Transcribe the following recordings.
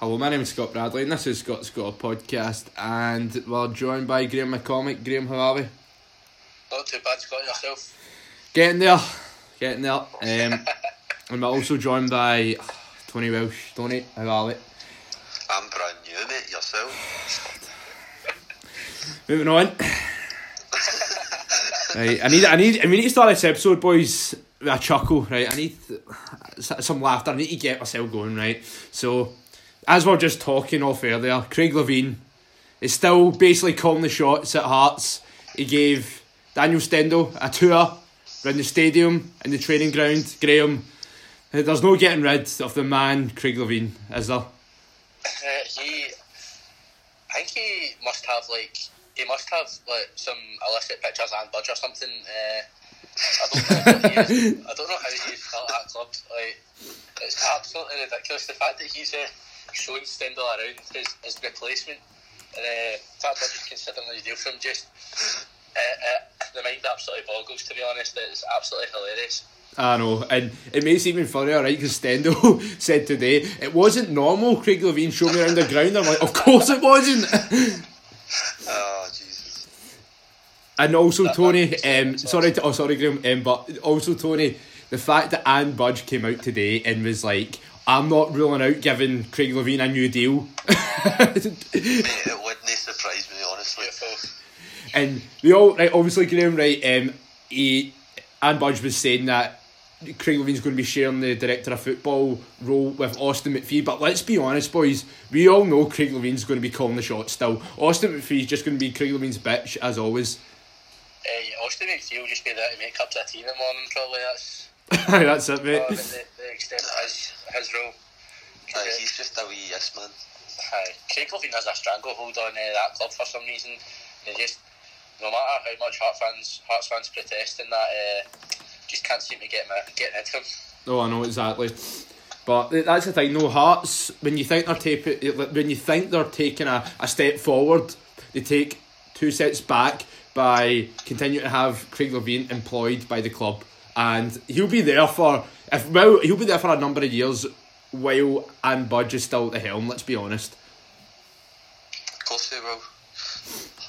Hello, my name is Scott Bradley, and this is Scott Scott podcast, and we're joined by Graham McCormick. Graham, how are we? Not too bad, Scott, yourself. Getting there, getting there. Um, and we're also joined by Tony Welsh. Tony, how are we? I'm brand new, mate. Yourself? Moving on. right, I need, I need, we need to start this episode, boys, with a chuckle. Right, I need some laughter. I need to get myself going. Right, so as we're just talking off air there, Craig Levein is still basically calling the shots at Hearts. He gave Daniel Stendel a tour around the stadium and the training ground. Graham, there's no getting rid of the man, Craig Levein, is there? Uh, he, I think he must have like he must have like some illicit pictures Ann Budge or something. Uh, I don't know. I don't know how he's felt at that club. Like it's absolutely ridiculous. The fact that he's uh, showing Stendel around his, his replacement, and uh, that budge is considering the deal from just. Uh, uh, the mind absolutely boggles. To be honest, it's absolutely hilarious. I know, and it makes it even funnier, right? Because Stendel said today it wasn't normal. Craig Levein showed me around the ground. I'm like, of course it wasn't. Oh, Jesus. and also That- Tony, that- um, sorry, to, oh sorry, Graham, um, but also Tony, the fact that Anne Budge came out today and was like, I'm not ruling out giving Craig Levein a new deal. It wouldn't surprise me, honestly. And we all right, obviously Graham, right? Um, he Anne Budge was saying that Craig Levein's going to be sharing the director of football role with Austin McPhee. But let's be honest, boys, we all know Craig Levein's going to be calling the shots still. Austin McPhee's just going to be Craig Levein's bitch as always. Uh, Austin McPhee will just be there to make cups of team in the morning. Probably that's That's it, mate. uh, the, the extent of his his role. Aye, he's just a wee yes man. Aye. Craig Levein has a stranglehold on uh, that club for some reason. They just, no matter how much Heart fans, Hearts fans protest and that, uh, just can't seem to get him, uh, get rid of him. Oh, I know exactly. But that's the thing. No Hearts. When you think they're taking, when you think they're taking a, a step forward, they take two steps back by continuing to have Craig Levein employed by the club, and he'll be there for if well, he'll be there for a number of years while Ann Budge is still at the helm. Let's be honest. Of course they will.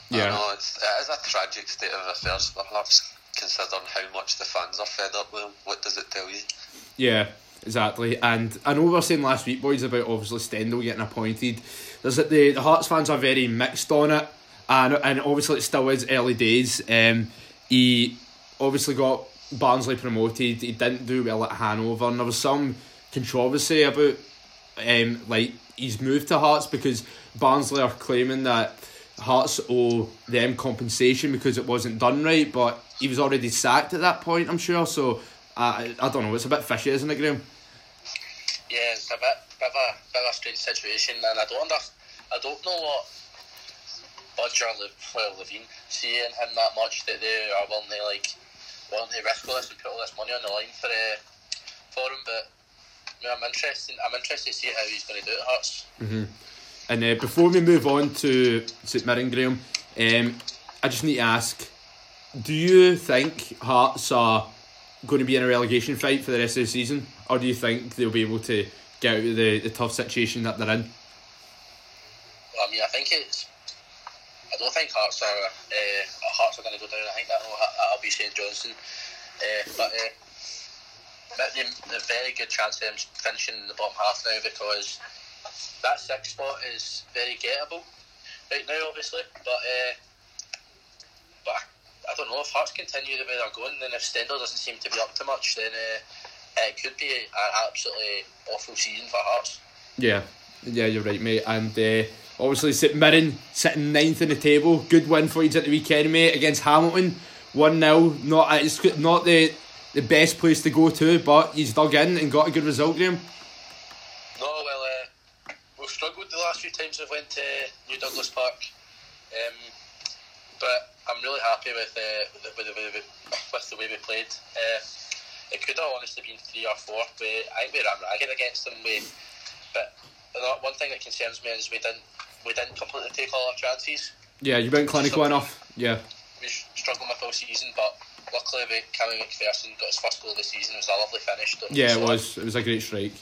Yeah. I know, it's, it is a tragic state of affairs, perhaps, considering how much the fans are fed up with him. What does it tell you? Yeah, exactly. And I know we were saying last week, boys, about obviously Stendel getting appointed. There's the the Hearts fans are very mixed on it, and and obviously it still is early days. Um, he obviously got Barnsley promoted. He didn't do well at Hanover, and there was some controversy about um like he's moved to Hearts because Barnsley are claiming that Hearts owe them compensation because it wasn't done right, but he was already sacked at that point. I'm sure. So I I don't know. It's a bit fishy, isn't it, Graham? Yeah, it's a bit, bit, of a, bit of a strange situation, and I don't under, I don't know what Budge or Le, well, Levein see in him that much that they are willing to like risk all this and put all this money on the line for uh, for him. But know, I'm interested. I'm interested to see how he's going to do it. at Hearts. And uh, before we move on to St Mirren, Graham, um, I just need to ask: Do you think Hearts are going to be in a relegation fight for the rest of the season, or do you think they'll be able to get out of the, the tough situation that they're in? I mean, I think it's. I don't think Hearts are uh, Hearts are going to go down. I think that'll that'll be St Johnstone, uh, but. Uh, but the, the very good chance of them finishing in the bottom half now because that sixth spot is very gettable right now, obviously. But uh, but I don't know if Hearts continue the way they're going, then if Stendel doesn't seem to be up to much, then uh, it could be an absolutely awful season for Hearts. Yeah, yeah, you're right, mate. And uh, obviously, St Mirren sitting ninth in the table. Good win for you at the weekend, mate, against Hamilton. One 0 Not uh, it's not the the best place to go to, but he's dug in and got a good result, Graham. No, well, uh, we've struggled the last few times we've went to New Douglas Park, um, but I'm really happy with, uh, with, the, with, the, with, the, way we played. Uh, it could have honestly been three or four. We, I think we ran ragged against them. We, but one thing that concerns me is we didn't we didn't completely take all our chances. Yeah, you weren't clinical enough. Yeah. We struggled with all season, but luckily we Cammy McPherson got his first goal of the season. It was a lovely finish. Yeah, it so- was. It was a great strike.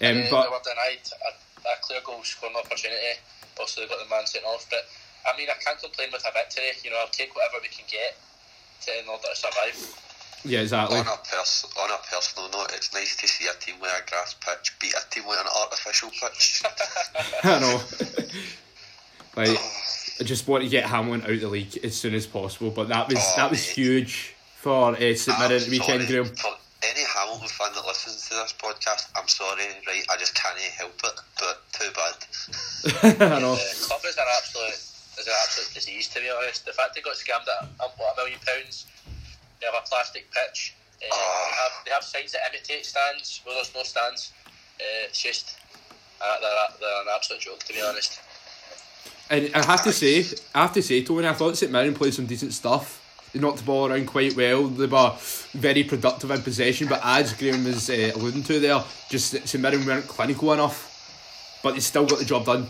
Um, and, but they were denied a a clear goal scoring opportunity. Also, they got the man sent off, but I mean, I can't complain with a victory. You know, I'll take whatever we can get to, in order to survive. Yeah, exactly. On a, pers- on a personal note, it's nice to see a team with a grass pitch beat a team with an artificial pitch. I know. like, I just want to get Hamlin out of the league as soon as possible, but that was Oh, that was mate. huge for uh, St Mirren at the weekend, sorry, Graham. For any Hamilton fan that listens to this podcast, I'm sorry, right? I just can't help it, but too bad. I know. The club is an absolute is an absolute disease to be honest. The fact they got scammed at what a million pounds. They have a plastic pitch. Uh, Oh. they, have, they have signs that imitate stands where there's no stands. Uh, it's just uh, they're, they're an absolute joke to be honest. And I have to say, I have to say, Tony, I thought St Mirren played some decent stuff. They knocked the ball around quite well. They were very productive in possession, but as Graham was uh, alluding to there, just that St Mirren weren't clinical enough. But they still got the job done.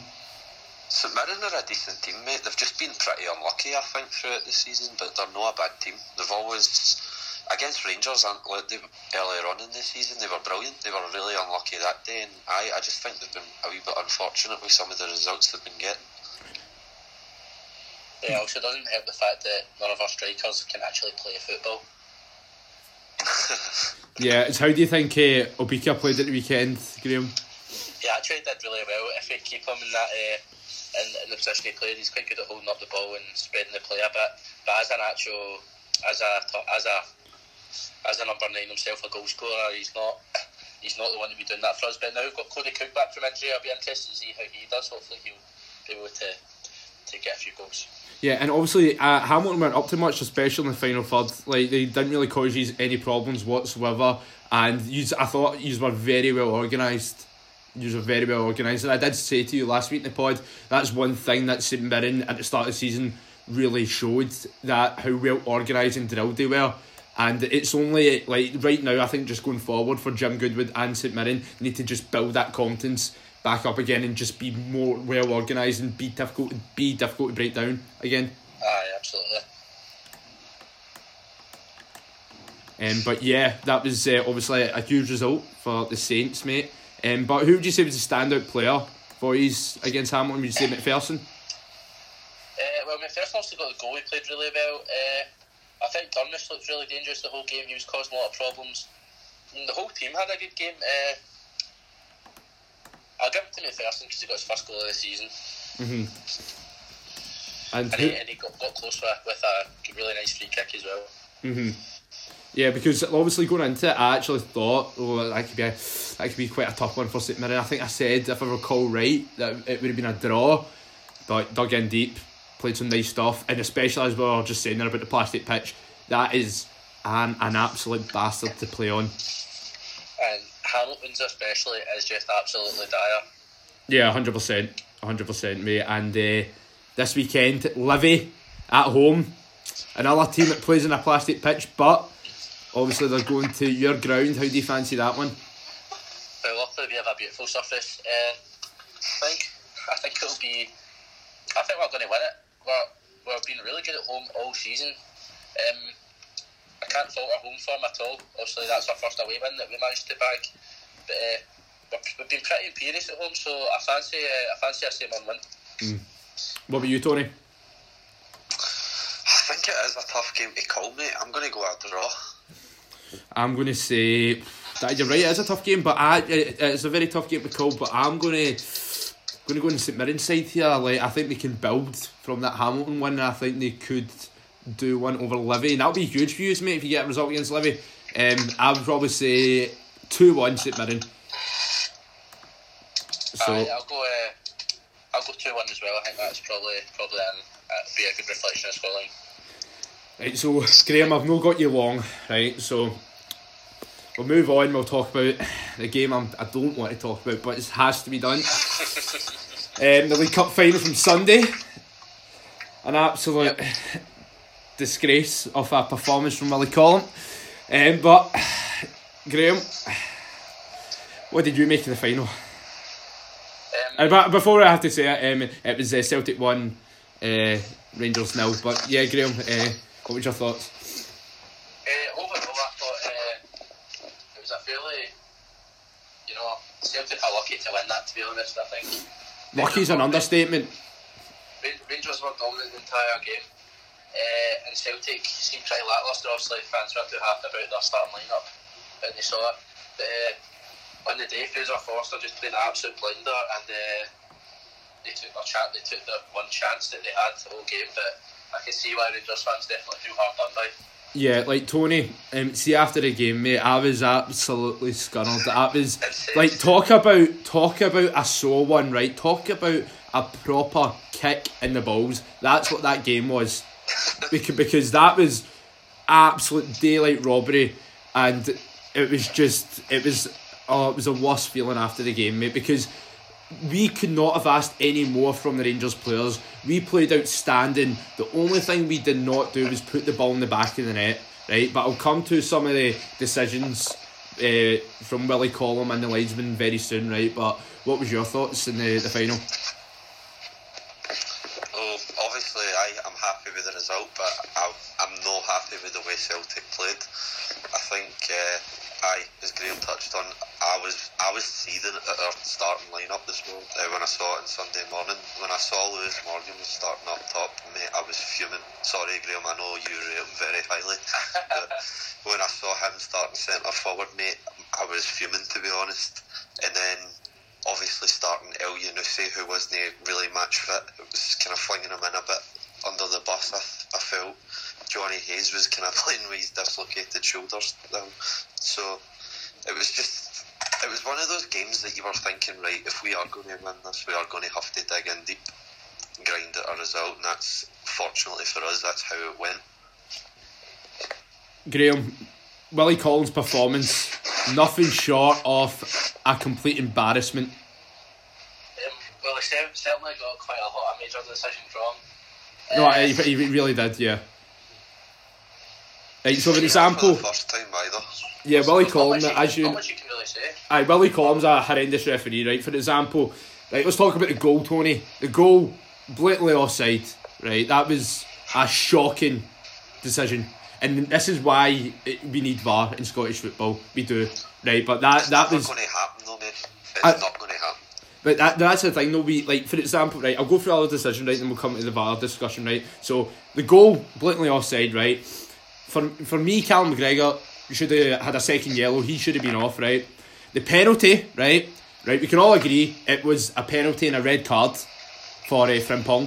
St Mirren are a decent team, mate. They've just been pretty unlucky, I think, throughout the season, but they're not a bad team. They've always. Against Rangers aren't like they earlier on in the season, they were brilliant. They were really unlucky that day, and I, I just think they've been a wee bit unfortunate with some of the results they've been getting. It also doesn't help the fact that none of our strikers can actually play football. Yeah, it's how do you think uh, Obika played at the weekend, Graham? He actually did really well. If we keep him in that uh, in, in the position he played, he's quite good at holding up the ball and spreading the play a bit. But as an actual, as a as a as a number nine himself, a goal scorer, he's not. He's not the one to be doing that for us. But now we've got Cody Cooke back from injury. I'll be interested to see how he does. Hopefully, he'll be able to to get a few goals. Yeah, and obviously uh, Hamilton weren't up to much, especially in the final third. Like they didn't really cause you any problems whatsoever, and yous, I thought you were very well organised. You were very well organised, and I did say to you last week in the pod that's one thing that St Mirren at the start of the season really showed that how well organised and drilled they were. And it's only like right now, I think just going forward for Jim Goodwin and St Mirren need to just build that confidence back up again and just be more well organised and be difficult be difficult to break down again. Aye, absolutely. Um, but yeah, that was uh, obviously a huge result for the Saints, mate. Um, but who would you say was the standout player for you against Hamilton? Would you say McPherson? Uh, well, McPherson also got the goal. He played really well. Uh, I think Durmus looked really dangerous the whole game. He was causing a lot of problems. And the whole team had a good game. Uh, I'll give it to McPherson because he got his first goal of the season. Mm-hmm. And And he, and he got, got close with, with a really nice free kick as well. hmm Yeah, because obviously going into it, I actually thought, oh, that could be a, that could be quite a tough one for St Mirren. I think I said, if I recall right, that it would have been a draw, but dug in deep, played some nice stuff, and especially as we were just saying there about the plastic pitch, that is an an absolute bastard to play on. And Hamilton's especially is just absolutely dire. Yeah, hundred percent, hundred percent, mate. And uh, this weekend, Livy at home, another team that plays in a plastic pitch, but obviously they're going to your ground. How do you fancy that one? But luckily we have a beautiful surface. Uh, I think I think it'll be. I think we're going to win it. We're we've been really good at home all season. Um, I can't fault our home form at all. Obviously, that's our first away win that we managed to bag. But uh, we've, we've been pretty imperious at home, so I fancy uh, I fancy a same one win. What about you, Tony? I think it is a tough game to call, mate. I'm going to go a draw. I'm going to say that you're right. It is a tough game, but I, it- it's a very tough game to call. But I'm going to going to go on St Mirren side here. Like I think they can build from that Hamilton win. I think they could do one over Livy, and that'll be huge for you, mate. If you get a result against Livy, um, I would probably say two one St Mirren. So I'll go. Uh, I'll go two one as well. I think that's probably probably an, uh, be a good reflection of scoreline. Right, so Graham, I've not got you long, right? So we'll move on. We'll talk about the game I'm, I don't want to talk about, but it has to be done. um, the League Cup final from Sunday. An absolute disgrace of a performance from Willie Collum. Um, but Graham, what did you make of the final? Um, but before I have to say it, um, it was uh, Celtic one, uh, Rangers nil. But yeah, Graham, uh, what was your thoughts? Uh, overall, I thought uh, it was a fairly, you know, Celtic are lucky to win that. To be honest, I think. Lucky's an understatement. Rangers were dominant the entire game. Uh, and Celtic seemed pretty lacklustre. Obviously, fans were too happy about their starting lineup when they saw it. But uh, on the day, Fraser Forster just played an absolute blinder, and uh, they took their chance. They took the one chance that they had the whole game. But I can see why Rangers fans definitely feel hard done by. Yeah, like Tony, um, see after the game, mate, I was absolutely scunnered. That was like talk about talk about a sore one, right? Talk about a proper kick in the balls. That's what that game was because, because that was absolute daylight robbery, and it was just it was oh it was a worst feeling after the game, mate. Because we could not have asked any more from the Rangers players. We played outstanding. The only thing we did not do was put the ball in the back of the net, right? But I'll come to some of the decisions uh, from Willie Collum and the linesman very soon, right? But what was your thoughts in the, the final? Oh, obviously, I am happy with the result, but I, I'm not happy with the way Celtic played. I think, uh, I, as Graham touched on, I was I was seething at our starting lineup this morning uh, when I saw it on Sunday morning. When I saw Lewis Morgan was starting up top, mate, I was fuming. Sorry, Graham, I know you rate him very highly, but when I saw him starting centre forward, mate, I was fuming to be honest. And then obviously starting Elyounoussi, who wasn't really match fit, it was kind of flinging him in a bit under the bus. I, I felt Johnny Hayes was kind of playing with his dislocated shoulders now, so it was just it was one of those games that you were thinking, right, if we are going to win this, we are going to have to dig in deep, grind at a result, and that's fortunately for us, that's how it went. Graham, Willie Collum's performance, nothing short of a complete embarrassment. Um, well, he certainly got quite a lot of major decisions wrong. No, uh, he, he really did, yeah. Right, so for example, first time either. Yeah, Willie Collins, as you, you can really say. aye, Willie Collum's a horrendous referee, right? For example, right, let's talk about the goal, Tony. The goal, blatantly offside, right? That was a shocking decision, and this is why it, we need VAR in Scottish football. We do, right? But that that It's was. not going to happen though, mate. It's I- not going to happen. But that, that's the thing, though. We like, for example, right? I'll go through all the decision, right? and we'll come to the VAR discussion, right? So the goal blatantly offside, right? For for me, Callum McGregor should have had a second yellow. He should have been off, right? The penalty, right? Right. We can all agree it was a penalty and a red card for uh, Frimpong.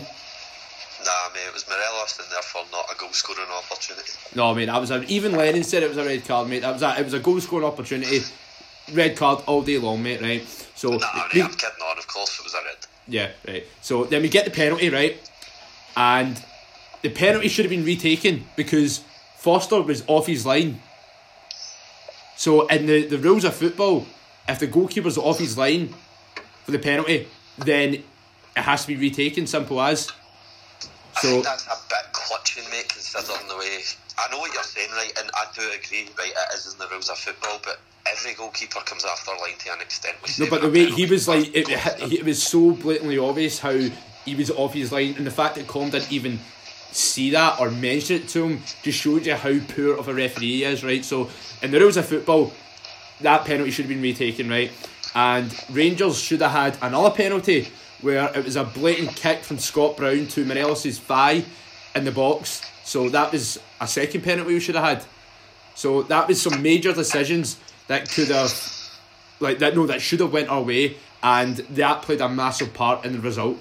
Nah, mate, it was Morelos and therefore not a goal scoring opportunity. No, mate, that was a, even Lennon said it was a red card, mate. That was a, it was a goal scoring opportunity. Red card all day long, mate. Right. So Nah, mate, we- I'm kidding on, of course it was a red. Yeah, right. So then we get the penalty, right? And the penalty should have been retaken because Forster was off his line. So in the, the rules of football, if the goalkeeper's off his line for the penalty, then it has to be retaken, simple as. So, I think that's a bit clutching, mate, considering the way. I know what you're saying, right, and I do agree, right, it is in the rules of football, but every goalkeeper comes after line to an extent. No, but the way he was like, it, it, it was so blatantly obvious how he was off his line, and the fact that Collum didn't even see that or mention it to him just showed you how poor of a referee he is, right? So, in the rules of football, that penalty should have been retaken, right? And Rangers should have had another penalty where it was a blatant kick from Scott Brown to Morelos' thigh in the box. So that was a second penalty we should have had. So that was some major decisions that could have like that no that should have went our way and that played a massive part in the result.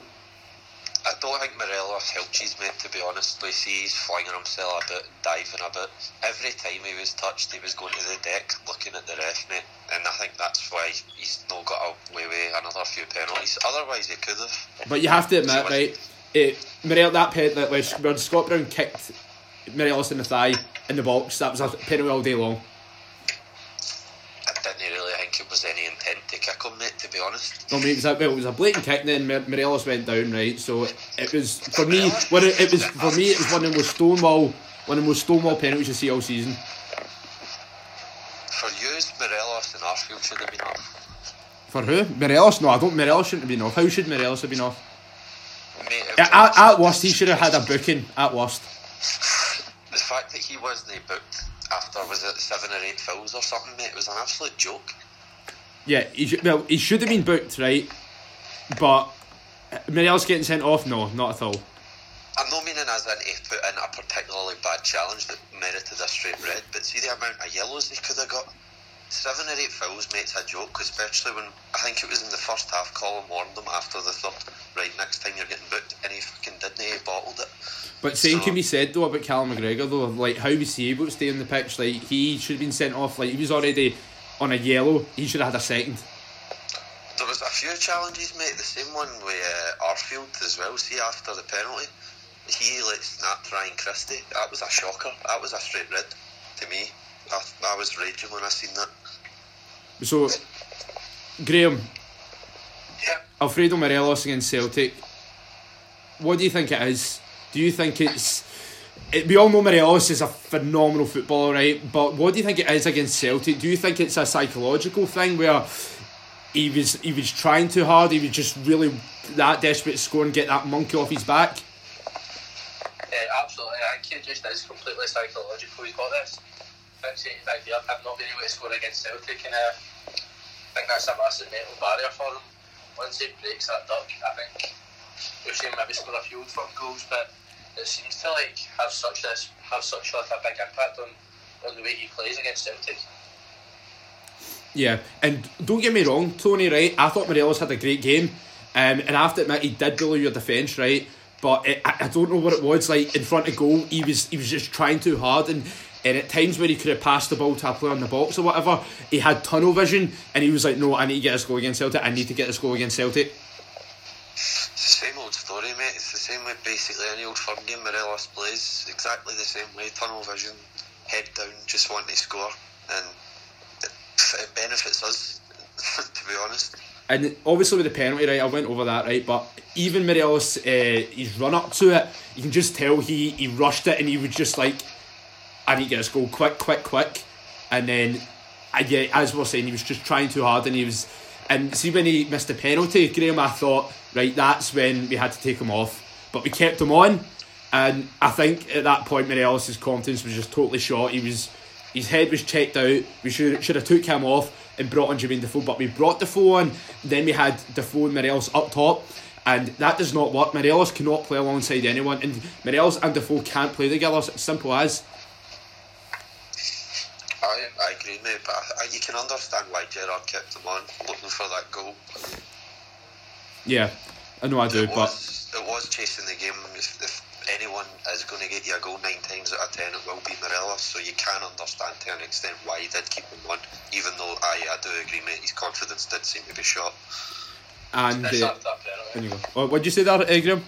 I don't think Morelos helped his mate, to be honest. We see he's flinging himself a bit and diving a bit. Every time he was touched, he was going to the deck looking at the ref, mate. And I think that's why he's not got away with another few penalties. Otherwise, he could have. But you have to admit, right, eh, it, Morel, that pen that was when Scott Brown kicked Morelos in the thigh in the box, that was a penalty all day long. I didn't really think it was any intent kick him, mate, to be honest. No, mean, it was a, well, it was a blatant kick. Then More- Morelos went down, right? So it was for me. When it, it was for me, it was one of the most stonewall, one of the most stonewall penalties you see all season. For you, Morelos and Arfield should have been off. For who? Morelos? No, I don't. Morelos shouldn't have been off. How should Morelos have been off? Mate, At, at, at worst, he should have had a booking. At worst. the fact that he wasn't booked after was it seven or eight fouls or something, mate, it was an absolute joke. Yeah, he should, well, he should have been booked, right? But uh, Morelos getting sent off? No, not at all. I'm not meaning as in he put in a particularly bad challenge that merited a straight red, but see the amount of yellows he could have got. Seven or eight fouls makes a joke, especially when I think it was in the first half. Collum warned them after the third. Right, next time you're getting booked, and he fucking didn't. He bottled it. But same So- can be said though about Callum McGregor though. Like how was he able to stay on the pitch? Like he should have been sent off. Like he was already on a yellow. He should have had a second. There was a few challenges, mate. The same one with uh, Arfield as well. See, after the penalty, he let snap Ryan Christie. That was a shocker. That was a straight red to me. I, I was raging when I seen that. So Graham, Yeah. Alfredo Morelos against Celtic. What do you think it is? Do you think it's? We all know Morelos is a phenomenal footballer, right? But what do you think it is against Celtic? Do you think it's a psychological thing where he was he was trying too hard? He was just really that desperate to score and get that monkey off his back. Yeah, absolutely. I think it just is completely psychological. He's got this him not being able to score against Celtic, and uh, I think that's a massive mental barrier for him. Once he breaks that duck, I think we've seen maybe score a few old goals, but it seems to like have such this have such like a big impact on, on the way he plays against Celtic. Yeah, and don't get me wrong, Tony. Right, I thought Morelos had a great game, um, and I have to admit he did bully your defence, right? But it, I, I don't know what it was like in front of goal. He was he was just trying too hard, and and at times where he could have passed the ball to a player in the box or whatever, he had tunnel vision, and he was like, "No, I need to get a goal against Celtic. I need to get this goal against Celtic." It's the same old story, mate. It's the same way basically any old firm game Morelos plays. Exactly the same way. Tunnel vision, head down, just wanting to score, and it, it benefits us. to be honest. And obviously with the penalty, right, I went over that, right, but even Morelos, uh, his run up to it, you can just tell he, he rushed it and he was just like, I need to get this goal quick, quick, quick. And then, yeah, as we were saying, he was just trying too hard and he was, and see when he missed the penalty, Graham, I thought, right, that's when we had to take him off. But we kept him on, and I think at that point, Morelos' confidence was just totally shot. He was, his head was checked out. We should should have took him off and brought on Jermaine Defoe, but we brought Defoe on. Then we had Defoe and Morelos up top, and that does not work. Morelos cannot play alongside anyone, and Morelos and Defoe can't play together. Simple as. I, I agree, mate, but I, I, you can understand why Gerrard kept him on, looking for that goal. Yeah, I know I do, it but was, it was chasing the game. If, if anyone is going to get you a goal nine times out of ten, it will be Morelos. So you can understand to an extent why he did keep him on, even though I, I do agree, mate. His confidence did seem to be shot. and Especially uh, after that penalty. there you. What would you say there, uh, Graham?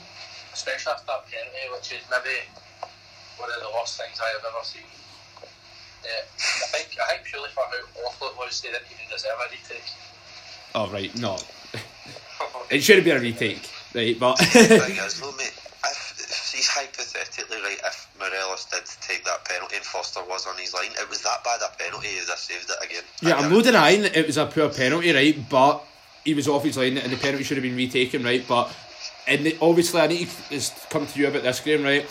especially after that penalty, which is maybe one of the worst things I have ever seen. Yeah, I think I think purely for how awful it was, they didn't even deserve a retake. Oh right, no, it should have been a retake, right? But thing is, though, mate, if, if he's hypothetically right, if Morelos did take that penalty and Forster was on his line, it was that bad a penalty, he'd saved it again. Yeah, I I'm not denying that it was a poor penalty, right? But he was off his line and the penalty should have been retaken, right? But and the, obviously, I need to come to you about this, Graham, right?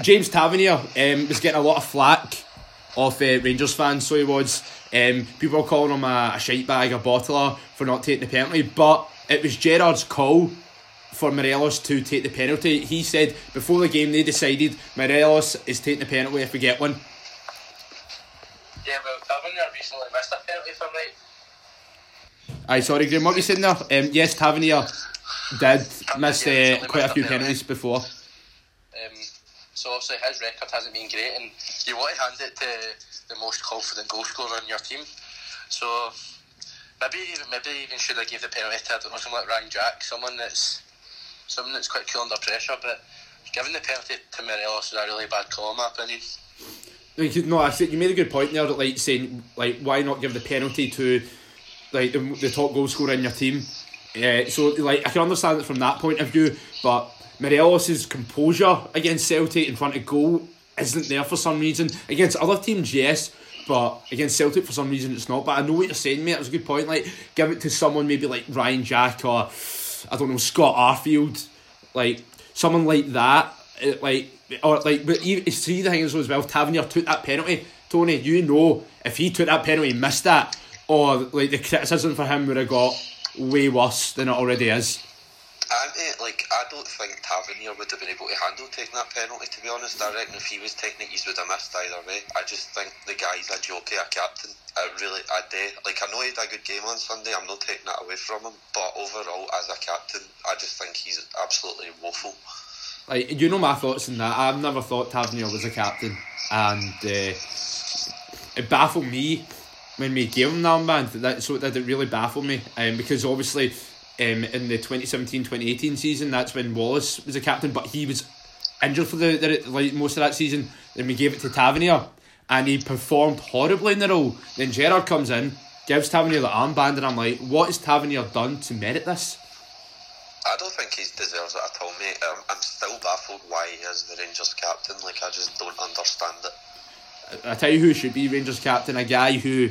James Tavernier um, was getting a lot of flack off uh, Rangers fans, so he was. Um, people were calling him a, a shite bag, a bottler for not taking the penalty, but it was Gerrard's call for Morelos to take the penalty. He said before the game they decided Morelos is taking the penalty if we get one. Yeah, well, Tavernier recently missed a penalty from right. Aye, sorry, Graham. What were you saying there? Um, yes, Tavernier did miss uh, quite a few penalties before. Um, so obviously his record hasn't been great, and you want to hand it to the most confident goal scorer in your team. So maybe even maybe even should have gave the penalty to I don't know someone like Ryan Jack, someone that's someone that's quite cool under pressure. But giving the penalty to Morelos is a really bad call in my opinion. No, I said you made a good point there. Like saying like why not give the penalty to like the, the top goal scorer in your team. Yeah, so like I can understand it from that point of view, but Morelos' composure against Celtic in front of goal isn't there for some reason. Against other teams, yes, but against Celtic for some reason it's not. But I know what you're saying, mate. It was a good point. Like give it to someone maybe like Ryan Jack or I don't know Scott Arfield, like someone like that. uh, Like or like, but you see the thing as well. Tavernier took that penalty. Tony, you know if he took that penalty, missed that. or like the criticism for him would have got way worse than it already is. Mean, like, I don't think Tavernier would have been able to handle taking that penalty, to be honest. I reckon if he was taking it, he would have missed either way. I just think the guy's a jockey, a captain. I really, I do. Like, I know he had a good game on Sunday, I'm not taking that away from him, but overall, as a captain, I just think he's absolutely woeful. Like, you know my thoughts on that. I've never thought Tavernier was a captain, and uh, it baffled me when we gave him that man. That so that it really baffled me, um, because obviously um, in the 2017-2018 season, that's when Wallace was a captain, but he was injured for the, the like most of that season. Then we gave it to Tavernier, and he performed horribly in the role. Then Gerrard comes in, gives Tavernier the armband, and I'm like, what has Tavernier done to merit this? I don't think he deserves it at all, mate. Um, I'm still baffled why he is the Rangers captain. Like, I just don't understand it. I tell you who should be Rangers captain, a guy who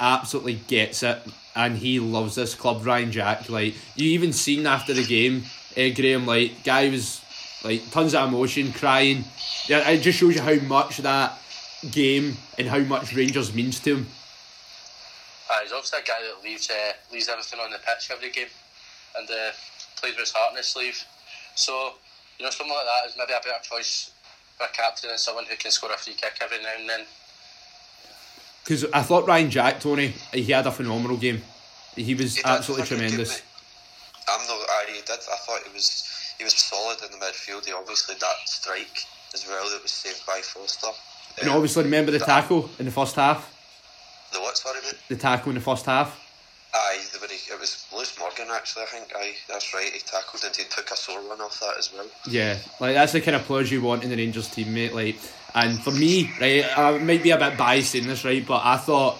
absolutely gets it and he loves this club, Ryan Jack. Like you even seen after the game, uh, Graham, like guy was like tons of emotion, crying. Yeah, it just shows you how much that game and how much Rangers means to him. Uh, he's obviously a guy that leaves uh, leaves everything on the pitch every game, and uh, plays with his heart in his sleeve. So you know, someone like that is maybe a better choice for a captain than someone who can score a free kick every now and then. Because I thought Ryan Jack, Tony, he had a phenomenal game. He was He absolutely have a good game, tremendous. I'm not. I did. I thought he was. He was solid in the midfield. He obviously that strike as well that was saved by Forster. And Um, obviously, remember the that- tackle in the first half? The what? Sorry, mate. The tackle in the first half? Aye, the very, it was Lewis Morgan actually. I think. Aye, that's right. He tackled and he took a sore one off that as well. Yeah, like that's the kind of players you want in the Rangers team, mate. Like, and for me, right, I might be a bit biased in this, right, but I thought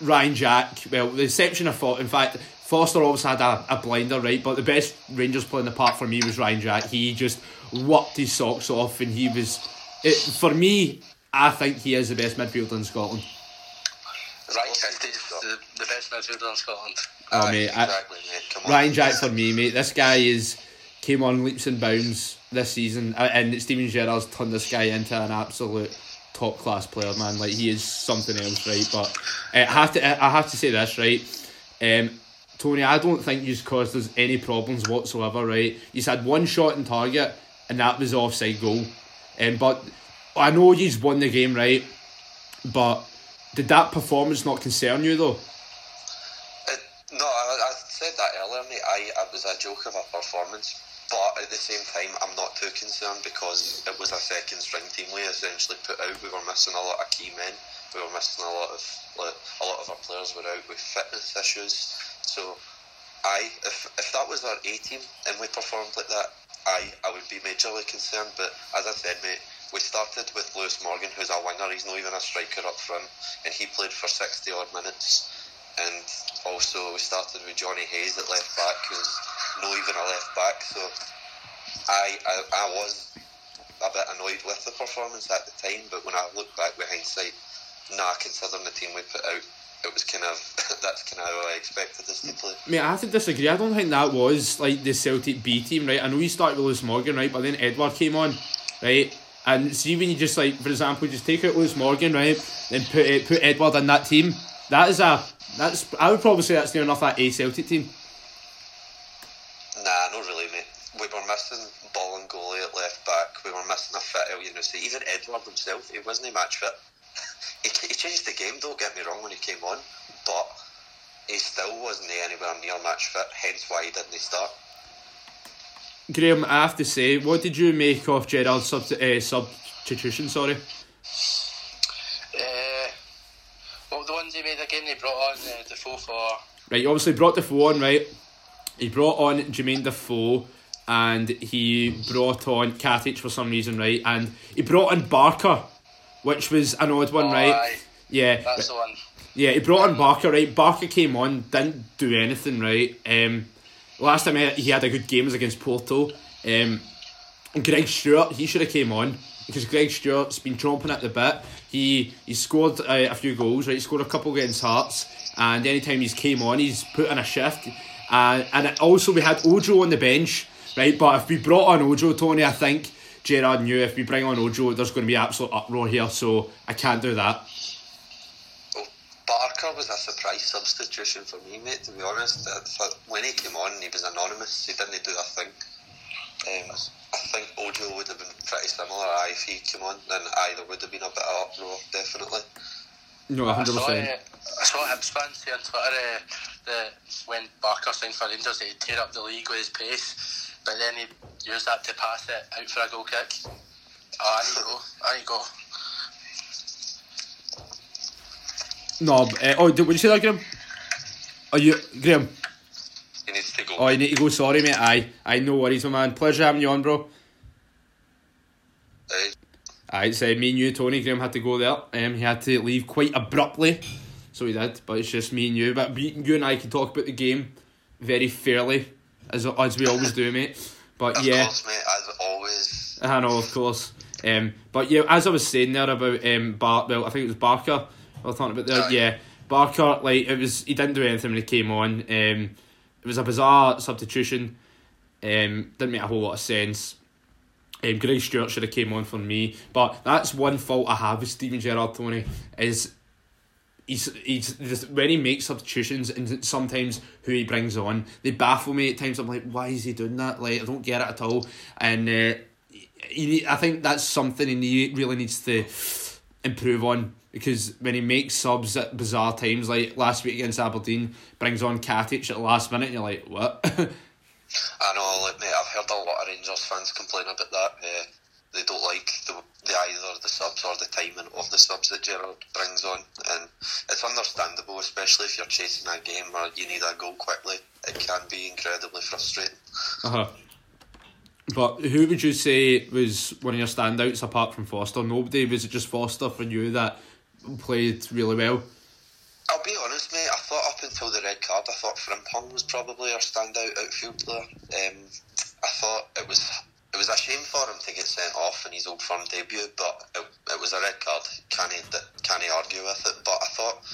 Ryan Jack, well, the exception of Forster, in fact, Forster always had a, a blinder, right, but the best Rangers player in the park for me was Ryan Jack. He just worked his socks off, and he was, it, for me, I think he is the best midfielder in Scotland. Ryan Jack is the, the best midfielder in Scotland. Oh, mate, I- exactly, mate. Ryan Jack for me, mate. This guy is came on leaps and bounds this season, uh, and Steven Gerrard's turned this guy into an absolute top class player, man. Like he is something else, right? But uh, I have to, I have to say this, right? Um, Tony, I don't think you've caused us any problems whatsoever, right? He's had one shot in target, and that was offside goal. Um, but I know you've won the game, right? But did that performance not concern you though? No, I, I said that earlier, mate. I, it was a joke of a performance, but at the same time, I'm not too concerned because it was a second string team we essentially put out. We were missing a lot of key men. We were missing a lot of like, a lot of our players were out with fitness issues. So, I if if that was our A team and we performed like that, I I would be majorly concerned. But as I said, mate. We started with Lewis Morgan, who's a winger. He's not even a striker up front, and he played for sixty odd minutes and also we started with Johnny Hayes at left back, who's not even a left back. So I, I I was a bit annoyed with the performance at the time, but when I look back with hindsight, nah, considering the team we put out, it was kind of that's kind of how I expected us to play. Mate, I have to disagree. I don't think that was like the Celtic B team, right? I know you started with Lewis Morgan, right? But then Edouard came on, right? And see when you just like, for example, just take out Lewis Morgan, right? and put uh, put Edouard in that team. That is a that's I would probably say that's near enough that A Celtic team. Nah, not really, mate. We were missing Bolingoli at left back. We were missing a fit Elyounoussi. Even Edouard himself, he wasn't a match fit. he, he changed the game, don't get me wrong, when he came on, but he still wasn't anywhere near match fit, hence why he didn't start. Graham, I have to say, what did you make of Gerrard's sub, uh, substitution? Sorry. Uh, were the ones he made again? He brought on uh, Defoe for. Right, he obviously brought Defoe on, right? He brought on Jermaine Defoe and he brought on Katic for some reason, right? And he brought on Barker, which was an odd one, Oh, right? aye, Yeah. that's the one. Yeah, he brought on Barker, right? Barker came on, didn't do anything, right? Um, last time he had a good game was against Porto. Um, Greg Stewart, he should have came on because Greg Stewart's been chomping at the bit. He he scored uh, a few goals, right? He scored a couple against Hearts, and anytime he's came on, he's put in a shift. Uh, and also we had Ojo on the bench, right? But if we brought on Ojo, Tony, I think Gerrard knew if we bring on Ojo, there's going to be absolute uproar here. So I can't do that. Well, Barker Barker was a surprise substitution for me, mate. To be honest, I thought when he came on, he was anonymous. He didn't do a thing. Um, I think Ojo would have been pretty similar. Aye, if he came on, then either would have been a bit of uproar, definitely. No, I hundred percent. uh, I saw Hibs fans say on Twitter uh, that when Barker signed for Rangers, he'd tear up the league with his pace, but then he used that to pass it out for a goal kick. Oh, I need to go. I need to go. No, uh, oh, did, would you say that, Graham? Are you Graham? He needs to go. Oh, you need to go. Sorry, mate. Aye, aye, no worries, my man. Pleasure having you on, bro. Aye. Aye, uh, me and you, Tony. Graham had to go there. Um, he had to leave quite abruptly, so he did. But it's just me and you. But you and I can talk about the game very fairly, as as we always do, mate. But of yeah. course, mate, as always. I know, of course. Um, but yeah, as I was saying there about um, Bar- well, I think it was Barker. I was talking about there. Yeah, Barker. Like it was, he didn't do anything when he came on. Um, it was a bizarre substitution. Um, didn't make a whole lot of sense. Um, Greg Stewart should have came on for me, but that's one fault I have with Steven Gerrard. Tony is he's he's just when he makes substitutions and sometimes who he brings on they baffle me at times. I'm like, why is he doing that? Like I don't get it at all. And uh, he, I think that's something he really needs to improve on because when he makes subs at bizarre times, like last week against Aberdeen, brings on Katic at the last minute, and you're like, what? I know, like, mate, I've heard a lot of Rangers fans complain about that. Uh, they don't like the, the either the subs or the timing of the subs that Gerrard brings on, and it's understandable, especially if you're chasing a game or you need a goal quickly. It can be incredibly frustrating. Uh-huh. But who would you say was one of your standouts apart from Forster? Nobody. Was it just Forster for you that played really well? I'll be honest, mate. I thought up until the red card, I thought Frimpong was probably our standout outfield player. Um, I thought it was it was a shame for him to get sent off in his old firm debut, but it, it was a red card. Can he can he argue with it? But I thought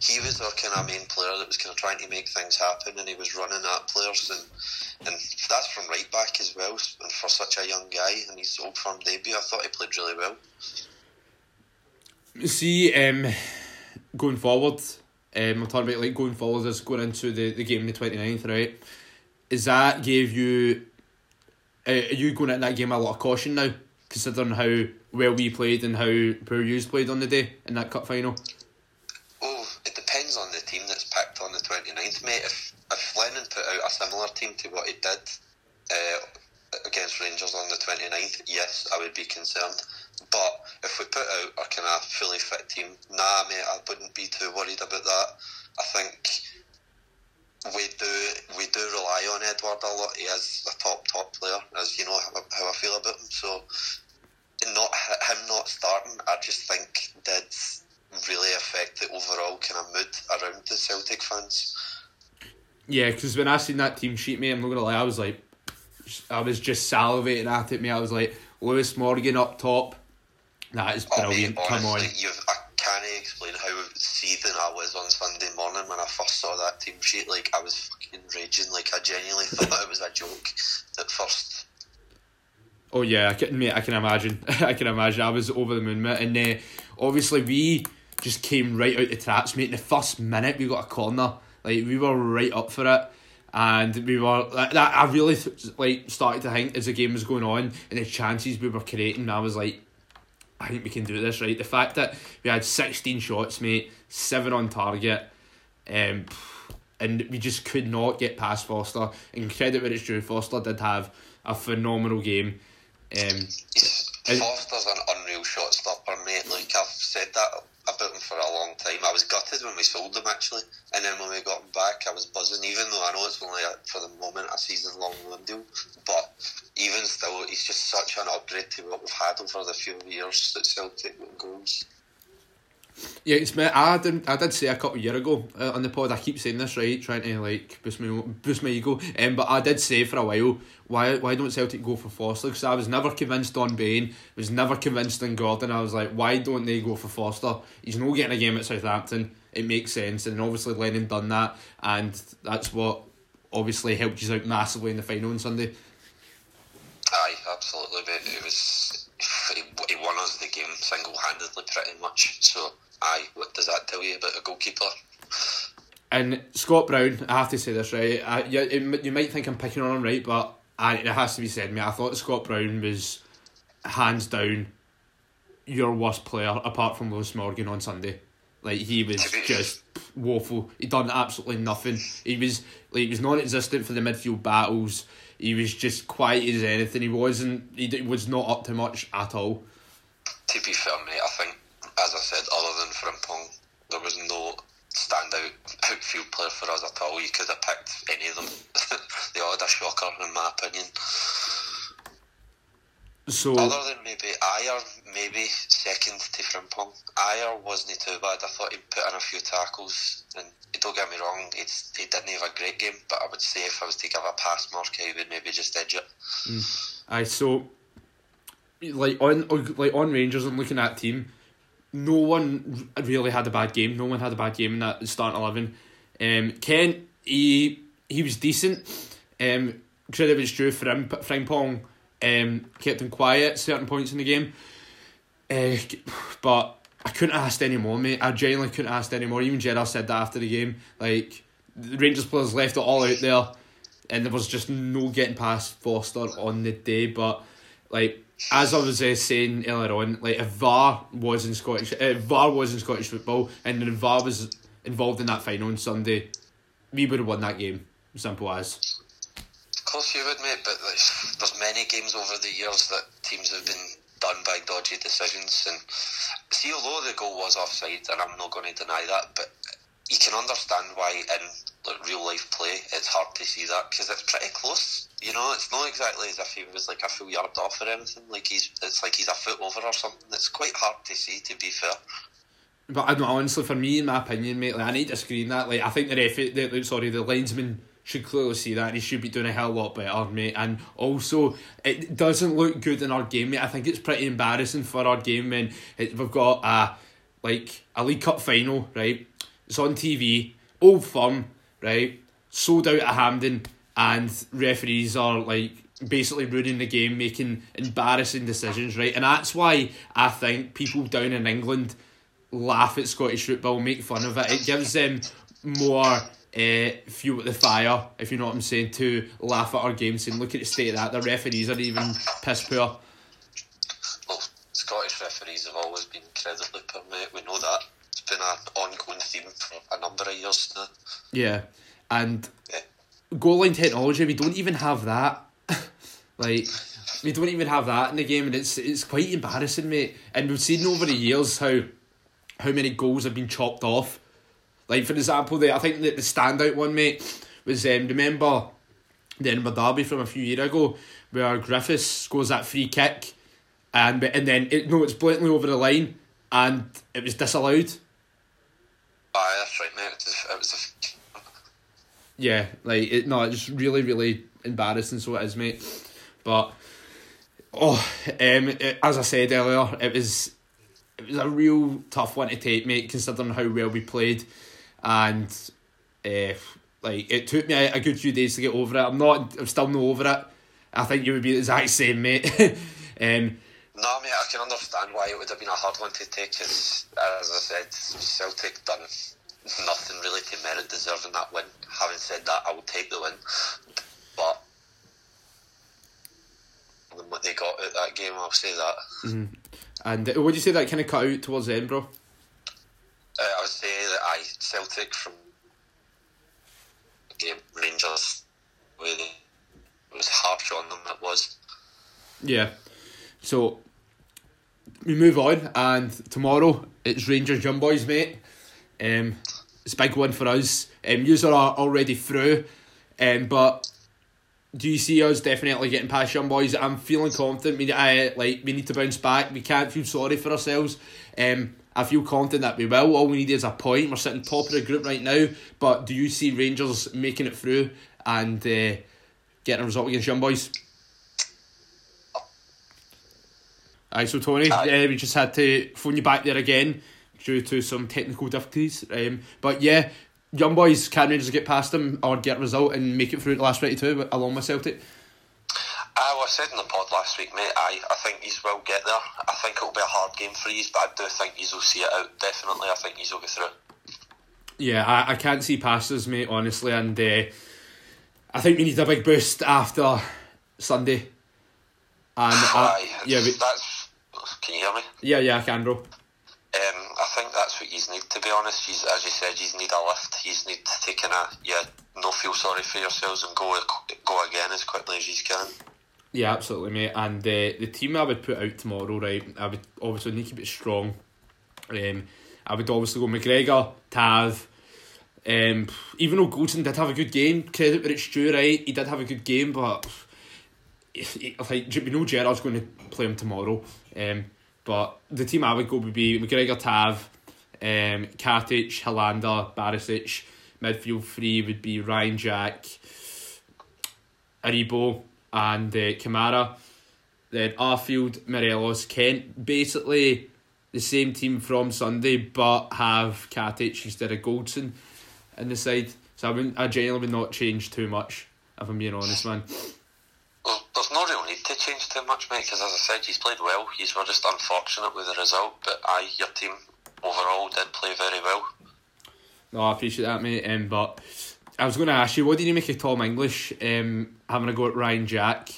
he was our kind of main player that was kind of trying to make things happen, and he was running at players, and and that's from right back as well. And for such a young guy in his old firm debut, I thought he played really well. See, um, going forward, um, I'm talking about like going forward as going into the, the game on the 29th, right? Is that gave you, uh, are you going into that game a lot of caution now, considering how well we played and how poor you played on the day in that cup final? Oh, it depends on the team that's picked on the 29th, mate. If, if Lennon put out a similar team to what he did uh, against Rangers on the 29th, yes, I would be concerned. But if we put out a kind of fully fit team, nah, mate, I wouldn't be too worried about that. I think we do we do rely on Edouard a lot. He is a top top player, as you know how, how I feel about him. So, not him not starting, I just think did really affect the overall kind of mood around the Celtic fans. Yeah, because when I seen that team sheet, mate, I'm not gonna lie, I was like, I was just salivating at it, mate. I was like, Lewis Morgan up top. That is brilliant. mate, Come on. I can't explain how seething I was on Sunday morning when I first saw that team sheet. Like, I was fucking raging. Like, I genuinely thought it was a joke at first. Oh yeah, I can, mate. I can imagine. I can imagine. I was over the moon, mate. And uh, obviously we just came right out the traps, mate. In the first minute, we got a corner. Like we were right up for it, and we were. Like, that, I really like started to think as the game was going on and the chances we were creating. I was like, I think we can do this, right? The fact that we had sixteen shots, mate, seven on target, um, and we just could not get past Forster. And credit where it's due, Forster did have a phenomenal game. Um, Forster's an unreal shot stopper, mate. Like, I've said that about him for a long time. I was gutted when we sold him, actually. And then when we got him back, I was buzzing, even though I know it's only, a, for the moment, a season long loan deal. But even still, he's just such an upgrade to what we've had over the few years at Celtic goals. Yeah, it's me. I did. I did say a couple of year ago uh, on the pod. I keep saying this right, trying to like boost my boost my ego. Um, but I did say for a while, why why don't Celtic go for Forster? Because I was never convinced on Bain. Was never convinced on Gordon. I was like, why don't they go for Forster? He's not getting a game at Southampton. It makes sense, and obviously Lennon done that, and that's what obviously helped you out massively in the final on Sunday. Aye, absolutely. But it was he, he won us the game single handedly, pretty much. So aye, what does that tell you about a goalkeeper? And Scott Brown, I have to say this right. I, you, you might think I'm picking on him, right? But I, it has to be said, mate. I thought Scott Brown was hands down your worst player apart from Lewis Morgan on Sunday. Like he was just woeful. He done absolutely nothing. He was like he was non-existent for the midfield battles. He was just quiet as anything. He wasn't. He was not up to much at all. To be fair, mate, I think as I said, other than Frimpong, there was no standout outfield player for us at all. You could have picked any of them. they all had a shocker, in my opinion. So other than maybe Ajer, maybe second to Frimpong. Ajer wasn't too bad. I thought he put in a few tackles, and don't get me wrong, it's, he didn't have a great game. But I would say if I was to give a pass mark, he would maybe just edge it. Mm. Aye, so like on like on Rangers and looking at team, no one really had a bad game. No one had a bad game in that starting eleven. Um, Kent he he was decent. Um, credit was due for him. Frimpong um, kept him quiet certain points in the game. Uh, but I couldn't ask any more, mate. I genuinely couldn't ask any more. Even Gerrard said that after the game. Like the Rangers players left it all out there, and there was just no getting past Forster on the day. But like as I was uh, saying earlier on, like if VAR was in Scottish, uh, VAR was in Scottish football, and then VAR was involved in that final on Sunday, we would have won that game. Simple as. Of course you would, mate. But there's many games over the years that teams have been done by dodgy decisions, and see, although the goal was offside, and I'm not going to deny that, but you can understand why in like, real life play it's hard to see that because it's pretty close. You know, it's not exactly as if he was like a full yard off or anything. Like he's, it's like he's a foot over or something. It's quite hard to see, to be fair. But I don't honestly, for me, in my opinion, mate, like I need to screen that. Like I think the ref, the, sorry, the linesman should clearly see that he should be doing a hell of a lot better, mate. And also, it doesn't look good in our game, mate. I think it's pretty embarrassing for our game when it, we've got a like a League Cup final, right? It's on TV, old firm, right? Sold out at Hampden, and referees are like basically ruining the game, making embarrassing decisions, right? And that's why I think people down in England laugh at Scottish football, make fun of it. It gives them more uh, fuel at the fire, if you know what I'm saying, to laugh at our game, saying, look at the state of that. The referees are even piss poor. Well, Scottish referees have always been incredibly poor, mate. We know that. Been an ongoing theme for a number of years now. Yeah, and yeah. goal line technology, we don't even have that. like, we don't even have that in the game, and it's it's quite embarrassing, mate. And we've seen over the years how how many goals have been chopped off. Like for example, the I think the, the standout one, mate, was um, remember the Edinburgh Derby from a few years ago where Griffiths scores that free kick, and and then it, no, it's blatantly over the line, and it was disallowed. Aye, that's right, was, it was a... Yeah, like it. No, it's really, really embarrassing. So it is, mate. But oh, um, it, as I said earlier, it was it was a real tough one to take, mate, considering how well we played, and uh, like it took me a, a, good few days to get over it. I'm not, I'm still not over it. I think you would be the exact same, mate. um, no, mate, I can understand why it would have been a hard one to take. Cause, as I said, Celtic done nothing really to merit deserving that win. Having said that, I will take the win, but what they got at that game, I'll say that. Mm-hmm. And uh, would you say that kind of cut out towards the end, bro? Uh, I would say that I Celtic from the game Rangers, where they, it was harsh on them. It was. Yeah. So we move on, and tomorrow it's Rangers Young Boys, mate. Um, it's a big one for us. Um, you are already through, um, but do you see us definitely getting past young boys? I'm feeling confident. We, I, like, we need to bounce back. We can't feel sorry for ourselves. Um, I feel confident that we will. All we need is a point. We're sitting top of the group right now. But do you see Rangers making it through and uh, getting a result against young boys? Aye, so Tony, uh, we just had to phone you back there again due to some technical difficulties. Um, but yeah, young boys can Rangers get past them or get a result and make it through the last 22 along with Celtic? I was said in the pod last week, mate. I, I think he's will get there. I think it'll be a hard game for you, but I do think he's will see it out. Definitely, I think he's will get through. Yeah, I, I can't see passes, mate, honestly, and uh, I think we need a big boost after Sunday. And uh, yeah, we, that's. Can you hear me? Yeah, yeah, I can, bro. Um, I think that's what you need. To be honest, he's, as you said, you need a lift. You need to take in a yeah, no feel sorry for yourselves and go go again as quickly as you can. Yeah, absolutely, mate. And uh, the team I would put out tomorrow, right? I would obviously need to keep it strong. Um, I would obviously go McGregor, Tav. Um, even though Goldson did have a good game, credit where it's due, right? He did have a good game, but if like we know Gerrard's going to play him tomorrow. Um, but the team I would go would be McGregor, Tav, um, Katic, Helander, Barisic. Midfield three would be Ryan Jack, Aribo, and uh, Kamara. Then Arfield, Morelos, Kent. Basically the same team from Sunday, but have Katic instead of Goldson in the side. So I wouldn't, I genuinely would not change too much, if I'm being honest, man. There's no real need to change too much, mate, because as I said, he's played well. He's were just unfortunate with the result, but I, your team overall did play very well. No, I appreciate that, mate. Um, but I was going to ask you, what did you make of Tom English um, having a go at Ryan Jack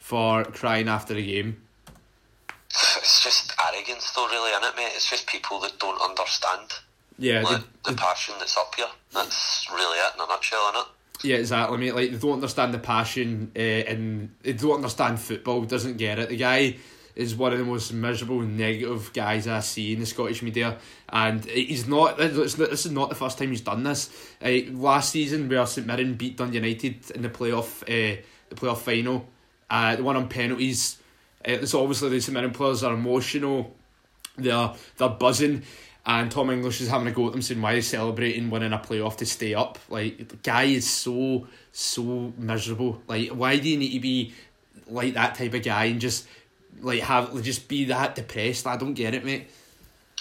for crying after the game? It's just arrogance, though, really, isn't it, mate? It's just people that don't understand. Yeah, like, the, the, the, passion that's up here. That's really it in a nutshell, isn't it? Yeah, exactly, mate. Like they don't understand the passion, uh, and they don't understand football. Doesn't get it. The guy is one of the most miserable, negative guys I see in the Scottish media, and he's not. This is not the first time he's done this. Uh, last season, where St Mirren beat Dundee United in the playoff, uh, the playoff final, uh, the one on penalties. Uh, so obviously the St Mirren players are emotional. They're they're buzzing and Tom English is having a go at them saying why he's celebrating winning a playoff to stay up. Like the guy is so so miserable. Like why do you need to be like that type of guy and just like have just be that depressed? I don't get it, mate.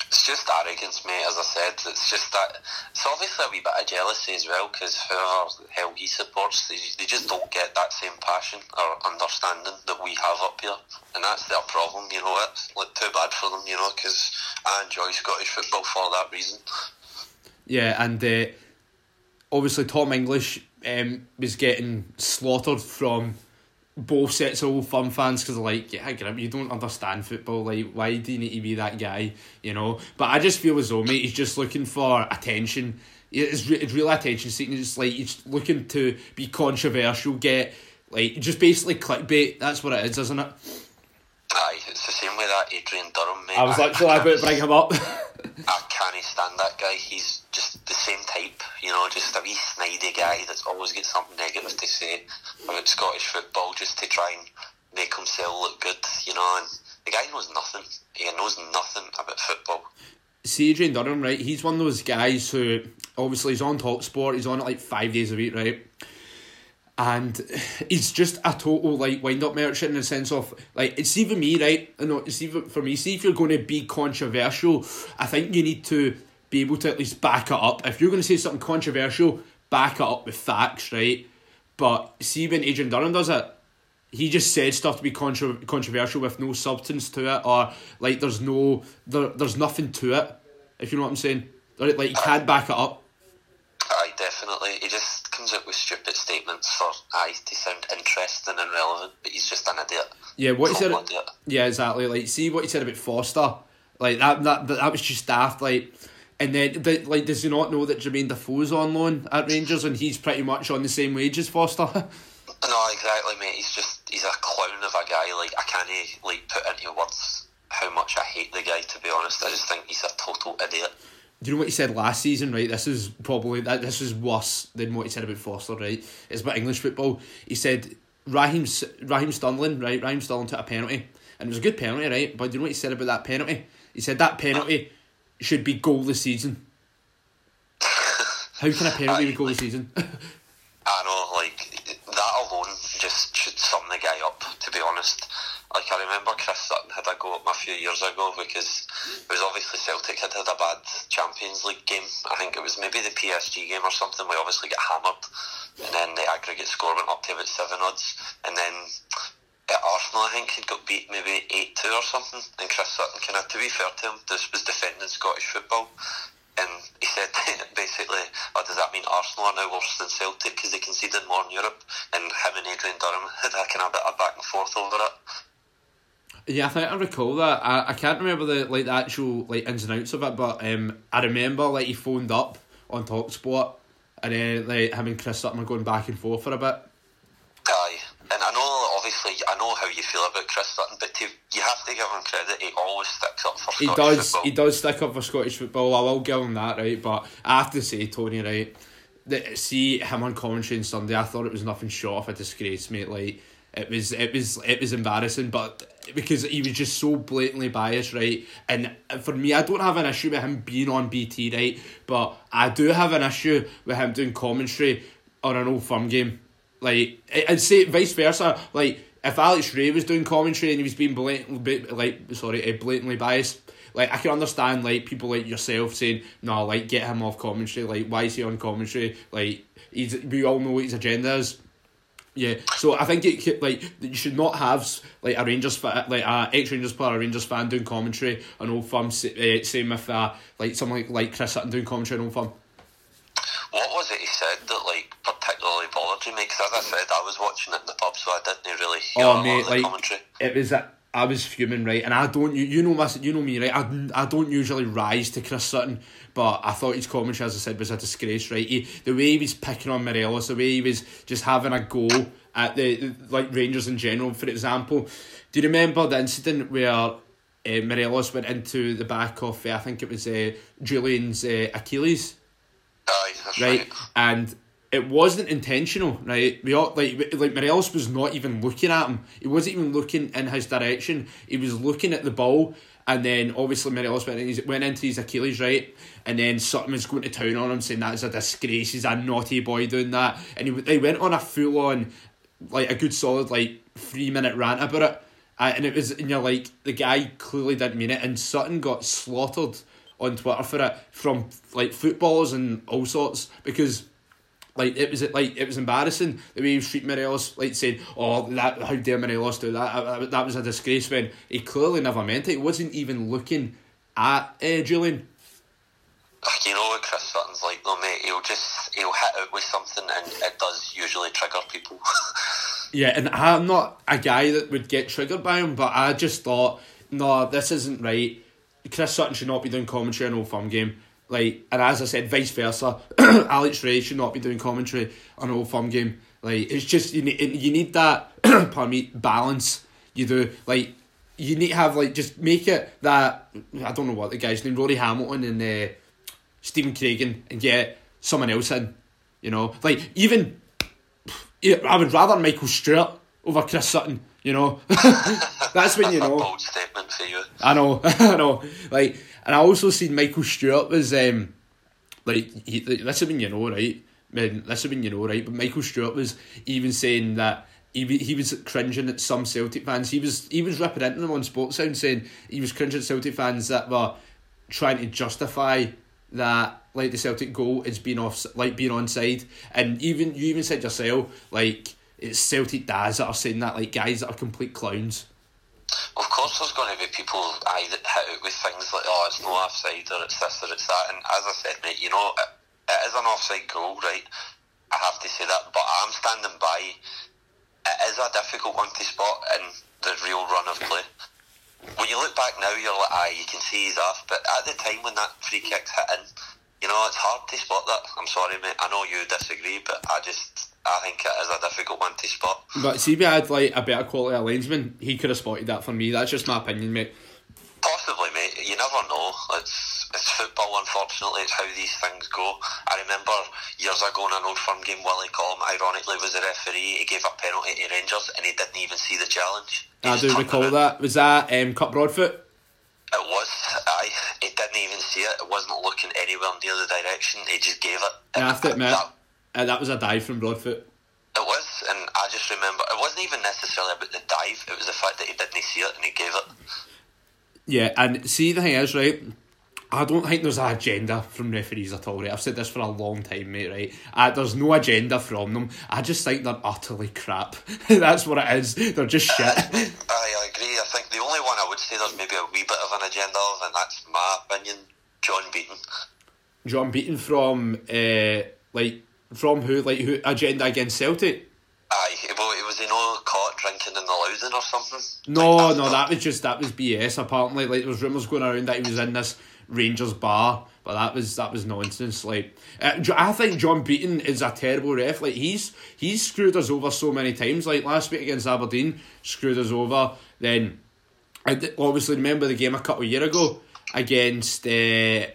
It's just arrogance, mate. As I said, it's just that. It's obviously a wee bit of jealousy as well, because whoever the hell he supports, they, they just don't get that same passion or understanding that we have up here, and that's their problem. You know, it's like too bad for them, you know, because I enjoy Scottish football for that reason. Yeah, and uh, obviously Tom English um, was getting slaughtered from both sets of old firm fans because like, yeah, Grim, you don't understand football. Like, why do you need to be that guy? You know. But I just feel as though, mate, he's just looking for attention. It's, re- it's real attention seeking. It's like he's looking to be controversial, get like just basically clickbait. That's what it is, isn't it? Aye, it's the same with that Adrian Durham, mate. I was actually about to bring him up. I can't stand that guy. He's just the same type, you know, just a wee snidey guy that's always got something negative to say about Scottish football just to try and make himself look good, you know. And the guy knows nothing. He knows nothing about football. See Adrian Durham, right? He's one of those guys who obviously he's on Talk Sport. He's on it like five days a week, right? And he's just a total like wind up merchant in the sense of like it's even me right? You know it's even for me see if you're going to be controversial I think you need to be able to at least back it up. If you're going to say something controversial back it up with facts right? But see when Adrian Durham does it he just said stuff to be contra- controversial with no substance to it or like there's no there, there's nothing to it if you know what I'm saying. Like you can't back it up. Aye, definitely. He just comes up with stupid statements for aye to sound interesting and relevant, but he's just an idiot. Yeah, what he said. Idiot. Yeah, exactly. Like, see what he said about Forster. Like that, that, that was just daft. Like, and then, like, does he not know that Jermaine Defoe's on loan at Rangers and he's pretty much on the same wage as Forster? no, exactly, mate. He's just he's a clown of a guy. Like, I can't like put into words how much I hate the guy. To be honest, I just think he's a total idiot you know what he said last season? Right, this is probably that. This is worse than what he said about Forster. Right, it's about English football. He said Raheem Raheem Sterling. Right, Raheem Sterling took a penalty, and it was a good penalty. Right, but do you know what he said about that penalty? He said that penalty should be goal this season. How can a penalty be goal this season? I know, like that alone just should sum the guy up. To be honest, like I remember Chris Sutton had a go at me a few years ago because it was obviously Celtic had had a bad Champions League game. I think it was maybe the PSG game or something. We obviously got hammered, and then the aggregate score went up to about seven odds, and then at Arsenal, I think he got beat maybe 8 2 or something. And Chris Sutton, kind of, to be fair to him, this was defending Scottish football. And he said basically, oh, does that mean Arsenal are now worse than Celtic because they conceded more in Europe? And him and Adrian Durham had a kind of bit of back and forth over it. Yeah, I think I recall that. I, I can't remember the like the actual like ins and outs of it, but um, I remember like he phoned up on Talksport, and then like him and Chris Sutton were going back and forth for a bit. Aye, and I know obviously I know how you feel about Chris Sutton, but to, you have to give him credit. He always sticks up for he does football. he does stick up for Scottish football. I will give him that right, but I have to say Tony right. That see him on commentary on Sunday, I thought it was nothing short of a disgrace, mate. Like it was, it was, it was embarrassing, but because he was just so blatantly biased, right? And for me, I don't have an issue with him being on BT, right? But I do have an issue with him doing commentary on an old firm game. Like I'd say vice versa. Like if Alex Rae was doing commentary and he was being blatantly, like sorry, eh, blatantly biased. Like I can understand like people like yourself saying no, like get him off commentary. Like why is he on commentary? Like he's we all know what his agenda is. Yeah, so I think it like you should not have like a Rangers like a ex Rangers player, a Rangers fan doing commentary on Old Firm. Uh, same with uh, like someone like, like Chris Sutton doing commentary on Old Firm. What was it he said that like particularly bothered you? Because as I said, I was watching it in the pub, so I didn't really hear a Oh mate, the like commentary. it was that I was fuming right, and I don't you you know my you know me right. I, I don't usually rise to Chris Sutton, but I thought his commentary, as I said, was a disgrace. Right, he, the way he was picking on Morelos, the way he was just having a go at the like Rangers in general. For example, do you remember the incident where? Uh, Morelos went into the back of uh, I think it was uh, Jullien's uh, Achilles Aye, that's right? right. And it wasn't intentional, right? We all like like Morelos was not even looking at him. He wasn't even looking in his direction. He was looking at the ball, and then obviously Morelos went went into his Achilles, right? And then Sutton was going to town on him, saying that's a disgrace. He's a naughty boy doing that, and he they went on a full on, like a good solid like three minute rant about it. Uh, and it was, and you're like, the guy clearly didn't mean it, and Sutton got slaughtered on Twitter for it from like footballers and all sorts because like it was like it was embarrassing the way he was treating Morelos, like saying, "Oh, that how dare Morelos do that? That, that was a disgrace." When he clearly never meant it. He wasn't even looking at uh, Jullien. Ugh, You know what Chris Sutton's like though, mate. He'll just he'll hit out with something, and it does usually trigger people. Yeah, and I'm not a guy that would get triggered by him, but I just thought, no, this isn't right. Chris Sutton should not be doing commentary on Old Firm game. Like, and as I said, vice versa. Alex Rae should not be doing commentary on Old Firm game. Like, it's just you need you need that, pardon me, balance. You do like you need to have like just make it that I don't know what the guy's name, Rory Hamilton and uh, Stephen Craigan, and get someone else in. You know, like even I would rather Michael Stewart over Chris Sutton. You know, that's when you know. bold statement for you. I know, I know. Like, and I also seen Michael Stewart was um, like he, is when you know, right? Man, this is when you know, right? But Michael Stewart was even saying that he he was cringing at some Celtic fans. He was he was ripping into them on Sports Sound, saying he was cringing at Celtic fans that were trying to justify that like the Celtic goal is being off like being onside, and even you even said yourself like it's Celtic dads that are saying that like guys that are complete clowns. Of course, there's going to be people aye, that hit out with things like, oh, it's no offside, or it's this, or it's that. And as I said, mate, you know, it, it is an offside goal, right? I have to say that, but I'm standing by. It is a difficult one to spot in the real run of play. When you look back now, you're like, aye, you can see he's off. But at the time when that free kick's hit you know, it's hard to spot that. I'm sorry, mate. I know you disagree, but I just, I think it is a difficult one to spot. But see, if he had like a better quality of linesman, he could have spotted that for me. That's just my opinion, mate. Possibly, mate. You never know. It's it's football. Unfortunately, it's how these things go. I remember years ago in an old firm game, Willie Collum, ironically, was the referee. He gave a penalty to Rangers, and he didn't even see the challenge. He I do recall that. Was that um, Kirk Broadfoot? It was. I. He didn't even see it. It wasn't looking anywhere near the direction. He just gave it. And I have to admit, That, uh, that was a dive from Broadfoot. it was, and I just remember it wasn't even necessarily about the dive. It was the fact that he didn't see it and he gave it. Yeah, and see the thing is right. I don't think there's an agenda from referees at all, right? I've said this for a long time, mate, right? Uh, there's no agenda from them. I just think they're utterly crap. That's what it is. They're just shit. I, I agree. I think the only one I would say there's maybe a wee bit of an agenda of, and that's my opinion, John Beaton. John Beaton from, uh, like, from who? Like, who? Agenda against Celtic? Aye, well, it was, you know, caught drinking in the Louden or something. No, Like, no, that was just, that was BS, apparently. Like, there was rumours going around that he was in this Rangers bar, but that was that was nonsense. Like, uh, I think John Beaton is a terrible ref. Like, he's he's screwed us over so many times. Like last week against Aberdeen, screwed us over. Then, I d- obviously remember the game a couple of year ago against uh,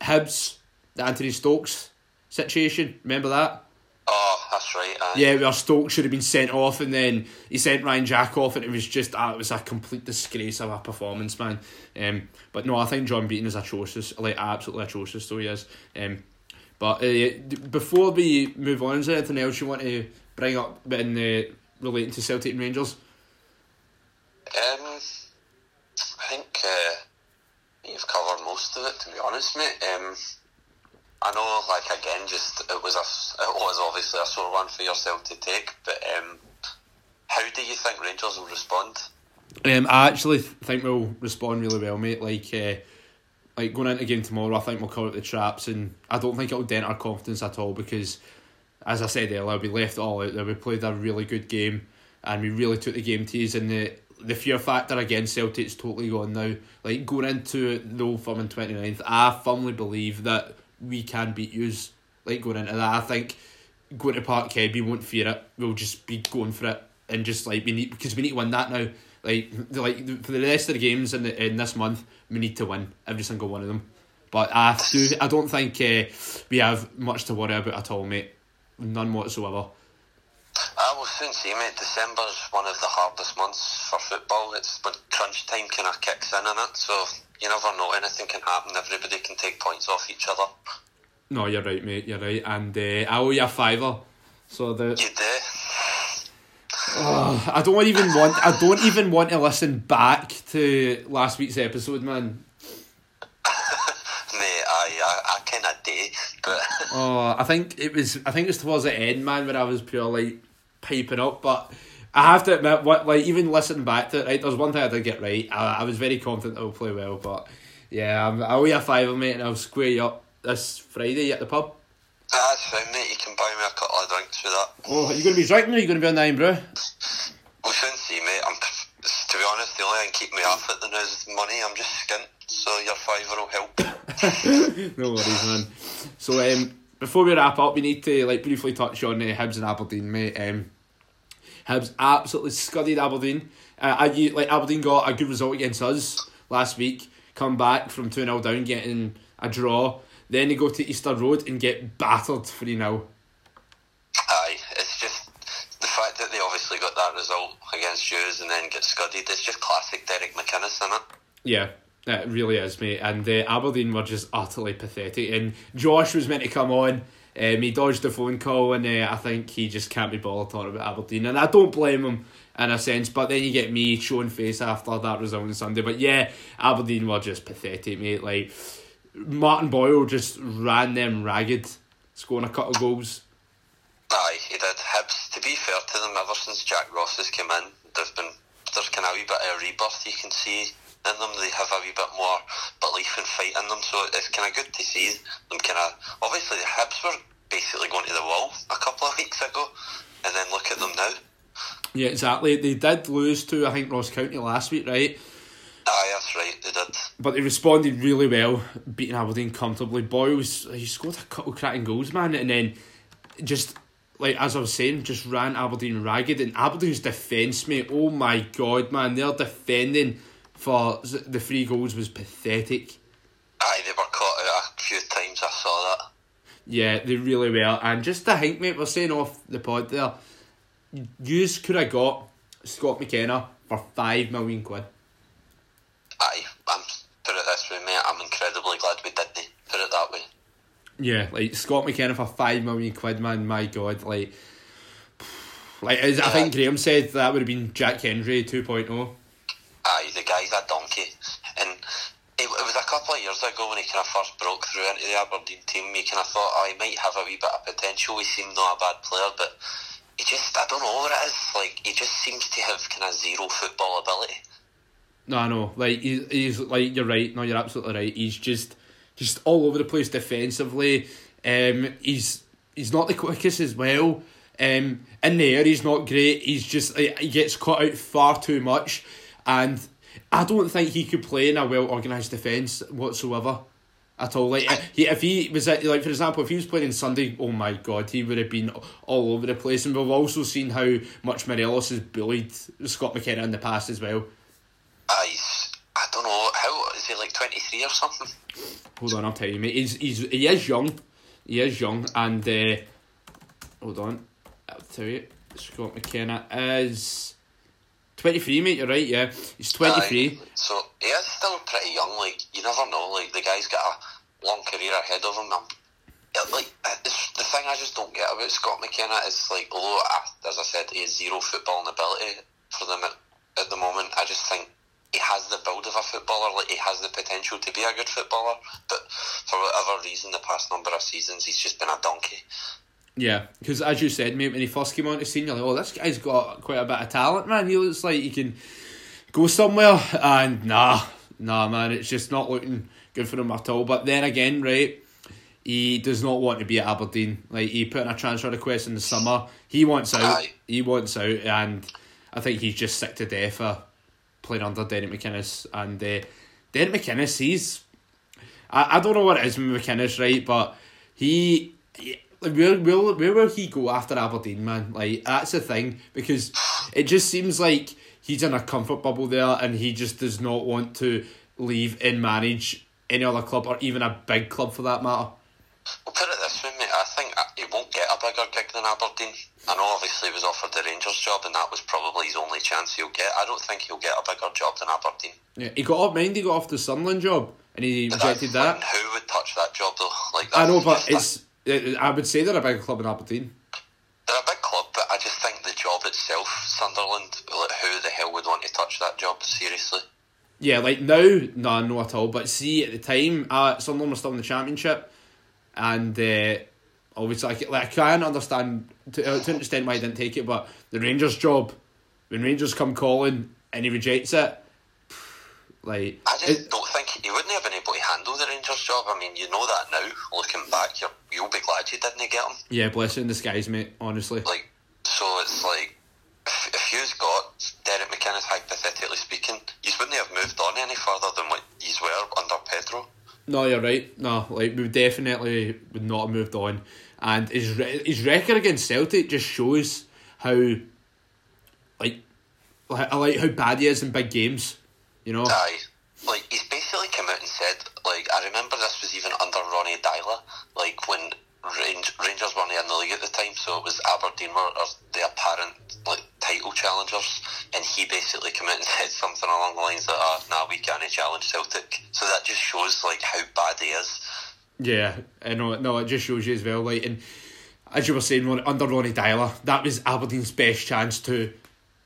Hibs, the Anthony Stokes situation. Remember that? Oh, that's right. Aye. Yeah, where Stokes should have been sent off, and then he sent Ryan Jack off, and it was just ah, it was a complete disgrace of a performance, man. Um, but no, I think John Beaton is atrocious, like absolutely atrocious, though he is. Um, but uh, before we move on, is there anything else you want to bring up in uh, relating to Celtic and Rangers? Um, I think uh, you've covered most of it, to be honest, mate. Um, I know, like again, just it was a, it was obviously a sore one for yourself to take. But um, how do you think Rangers will respond? Um, I actually think we'll respond really well, mate. Like, uh, like going into game tomorrow, I think we'll cover the traps, and I don't think it'll dent our confidence at all because, as I said earlier, we left it all out there. We played a really good game, and we really took the game to us. And the the fear factor against Celtic's totally gone now. Like going into the Old Firm in 29th, I firmly believe that we can beat yous. Like going into that, I think going to Parkhead, we won't fear it. We'll just be going for it and just like we need because we need to win that now. Like like for the rest of the games in the, in this month, we need to win every single one of them. But I do I don't think uh, we have much to worry about at all, mate. None whatsoever. I will soon see, mate. December's one of the hardest months for football. It's when crunch time kind of kicks in in it, so you never know. Anything can happen. Everybody can take points off each other. No, you're right, mate. You're right, and uh, I owe you a fiver. So the You do. oh, I don't even want I don't even want to listen back to last week's episode, man. Mate, I, I, I kind of do, but Oh, I think it was. I think it was towards the end, man, when I was pure like piping up. But I have to admit, what like even listening back to it, right? There's one thing I did get right. I, I was very confident I will play well, but yeah, I'm, I owe you a fiver, mate, and I'll square you up this Friday at the pub. that's fine, mate. You can buy me a couple of drinks for that. Oh, are you going to be drinking or are you going to be on the Irn-Bru? We'll soon see, mate. I'm, to be honest, the only thing keeping me off it now is money. I'm just skint, so your fiver will help. no worries, man. So um, before we wrap up, we need to like briefly touch on uh, Hibs and Aberdeen, mate. Um, Hibs absolutely scudded Aberdeen. Uh, I, you- like Aberdeen got a good result against us last week. Come back from two 0 down, getting a draw. Then they go to Easter Road and get battered three 0 Aye, it's just the fact that they obviously got that result against Jews and then get scudded. It's just classic Derek McInnes, isn't it? Yeah, it really is, mate. And uh, Aberdeen were just utterly pathetic. And Josh was meant to come on. Um, he dodged the phone call, and uh, I think he just can't be bothered talking about Aberdeen. And I don't blame him in a sense. But then you get me showing face after that result on Sunday. But yeah, Aberdeen were just pathetic, mate. Like Martin Boyle just ran them ragged, scoring a couple of goals. Aye, he did. Hibs, to be fair to them, ever since Jack Ross has come in, there's been there's kind of a wee bit of a rebirth you can see in them. They have a wee bit more belief and fight in them, so it's kind of good to see them kind of. Obviously, the Hibs were basically going to the wall a couple of weeks ago, and then look at them now. Yeah, exactly. They did lose to I think Ross County last week, right? Aye, that's right, they did. But they responded really well, beating Aberdeen comfortably. Boyles, he scored a couple cracking goals, man, and then just like as I was saying, just ran Aberdeen ragged. And Aberdeen's defence, mate, oh my god, man, they're defending for the three goals was pathetic. Aye, they were caught out a few times. I saw that. Yeah, they really were. And just to think, mate, we're saying off the pod there, yous could have got Scott McKenna for five million quid. Aye, I'm put it this way, mate. I'm incredibly glad we didn't. Put it that way. Yeah, like Scott McKenna for five million quid, man. My God, like, like as I think Graham said that would have been Jack Hendry 2.0. The guy's a donkey, and it, it was a couple of years ago when he kind of first broke through into the Aberdeen team, you kind of thought, oh, he might have a wee bit of potential. He seemed not a bad player, but he just, I don't know what it is. Like, he just seems to have kind of zero football ability. No, I know. Like he, he's like you're right. No, you're absolutely right. He's just just all over the place defensively. Um, he's he's not the quickest as well. Um, in the air, he's not great. He's just he gets caught out far too much, and I don't think he could play in a well organised defence whatsoever at all. Like he, if he was at, like for example, if he was playing in Sunday, oh my god, he would have been all over the place. And we've also seen how much Morelos has bullied Scott McKenna in the past as well. Uh, he's, I don't know, how, is he like 23 or something? Hold on, I'll tell you, mate. He's, he's, he is young. He is young, and, uh, hold on, I'll tell you, Scott McKenna is 23, mate, you're right, yeah. He's 23. Uh, so, he is still pretty young, like, you never know, like, the guy's got a long career ahead of him. I'm, like, the thing I just don't get about Scott McKenna is, like, although, as I said, he has zero footballing ability for them at, at the moment, I just think he has the build of a footballer, like he has the potential to be a good footballer, but for whatever reason, the past number of seasons, he's just been a donkey. Yeah, because as you said, mate, when he first came on the scene, you're like, oh, this guy's got quite a bit of talent, man. He looks like he can go somewhere, and nah, nah, man, it's just not looking good for him at all. But then again, right, he does not want to be at Aberdeen. Like he put in a transfer request in the summer. He wants out. He wants out, and I think he's just sick to death of playing under Derek McInnes. And uh, Derek McInnes, he's. I, I don't know what it is with McInnes, right? But he. He where, where, where will he go after Aberdeen, man? Like, that's the thing. Because it just seems like he's in a comfort bubble there and he just does not want to leave and manage any other club or even a big club for that matter. Well, put it this way, mate. I think he won't get a bigger gig than Aberdeen. I know obviously he was offered the Rangers job and that was probably his only chance he'll get. I don't think he'll get a bigger job than Aberdeen. Yeah, he got up, mind he got off the Sunderland job and he rejected that. Who would touch that job though? Like I know, but it's. It, I would say they're a club in Aberdeen. They're a big club, but I just think the job itself, Sunderland, like, who the hell would want to touch that job seriously? Yeah, like now, no, no at all. But see, at the time, uh, Sunderland was still in the Championship, and uh, obviously, like, like I can understand to, uh, to an extent why he didn't take it, but the Rangers job, when Rangers come calling and he rejects it, like I just it, don't think he wouldn't have been able to handle the Rangers job. I mean, you know that now. Looking back, you you'll be glad you didn't get him. Yeah, bless you in disguise, mate. Honestly, like so, it's like if, if you've got Derek McInnes, hypothetically speaking, you wouldn't have moved on any further than what you were under Pedro. No, you're right. No, like we definitely would not have moved on, and his re- his record against Celtic just shows how, like, I like how bad he is in big games. You know. Aye, like he's basically come out and said, like I remember this was even under Ronnie Deila, like when Range, Rangers weren't in the league at the time, so it was Aberdeen were the apparent like title challengers, and he basically came out and said something along the lines of, "Ah, oh, nah, we can't challenge Celtic." So that just shows like how bad he is. Yeah, I know. No, it just shows you as well. Like, and as you were saying, under Ronnie Deila, that was Aberdeen's best chance to,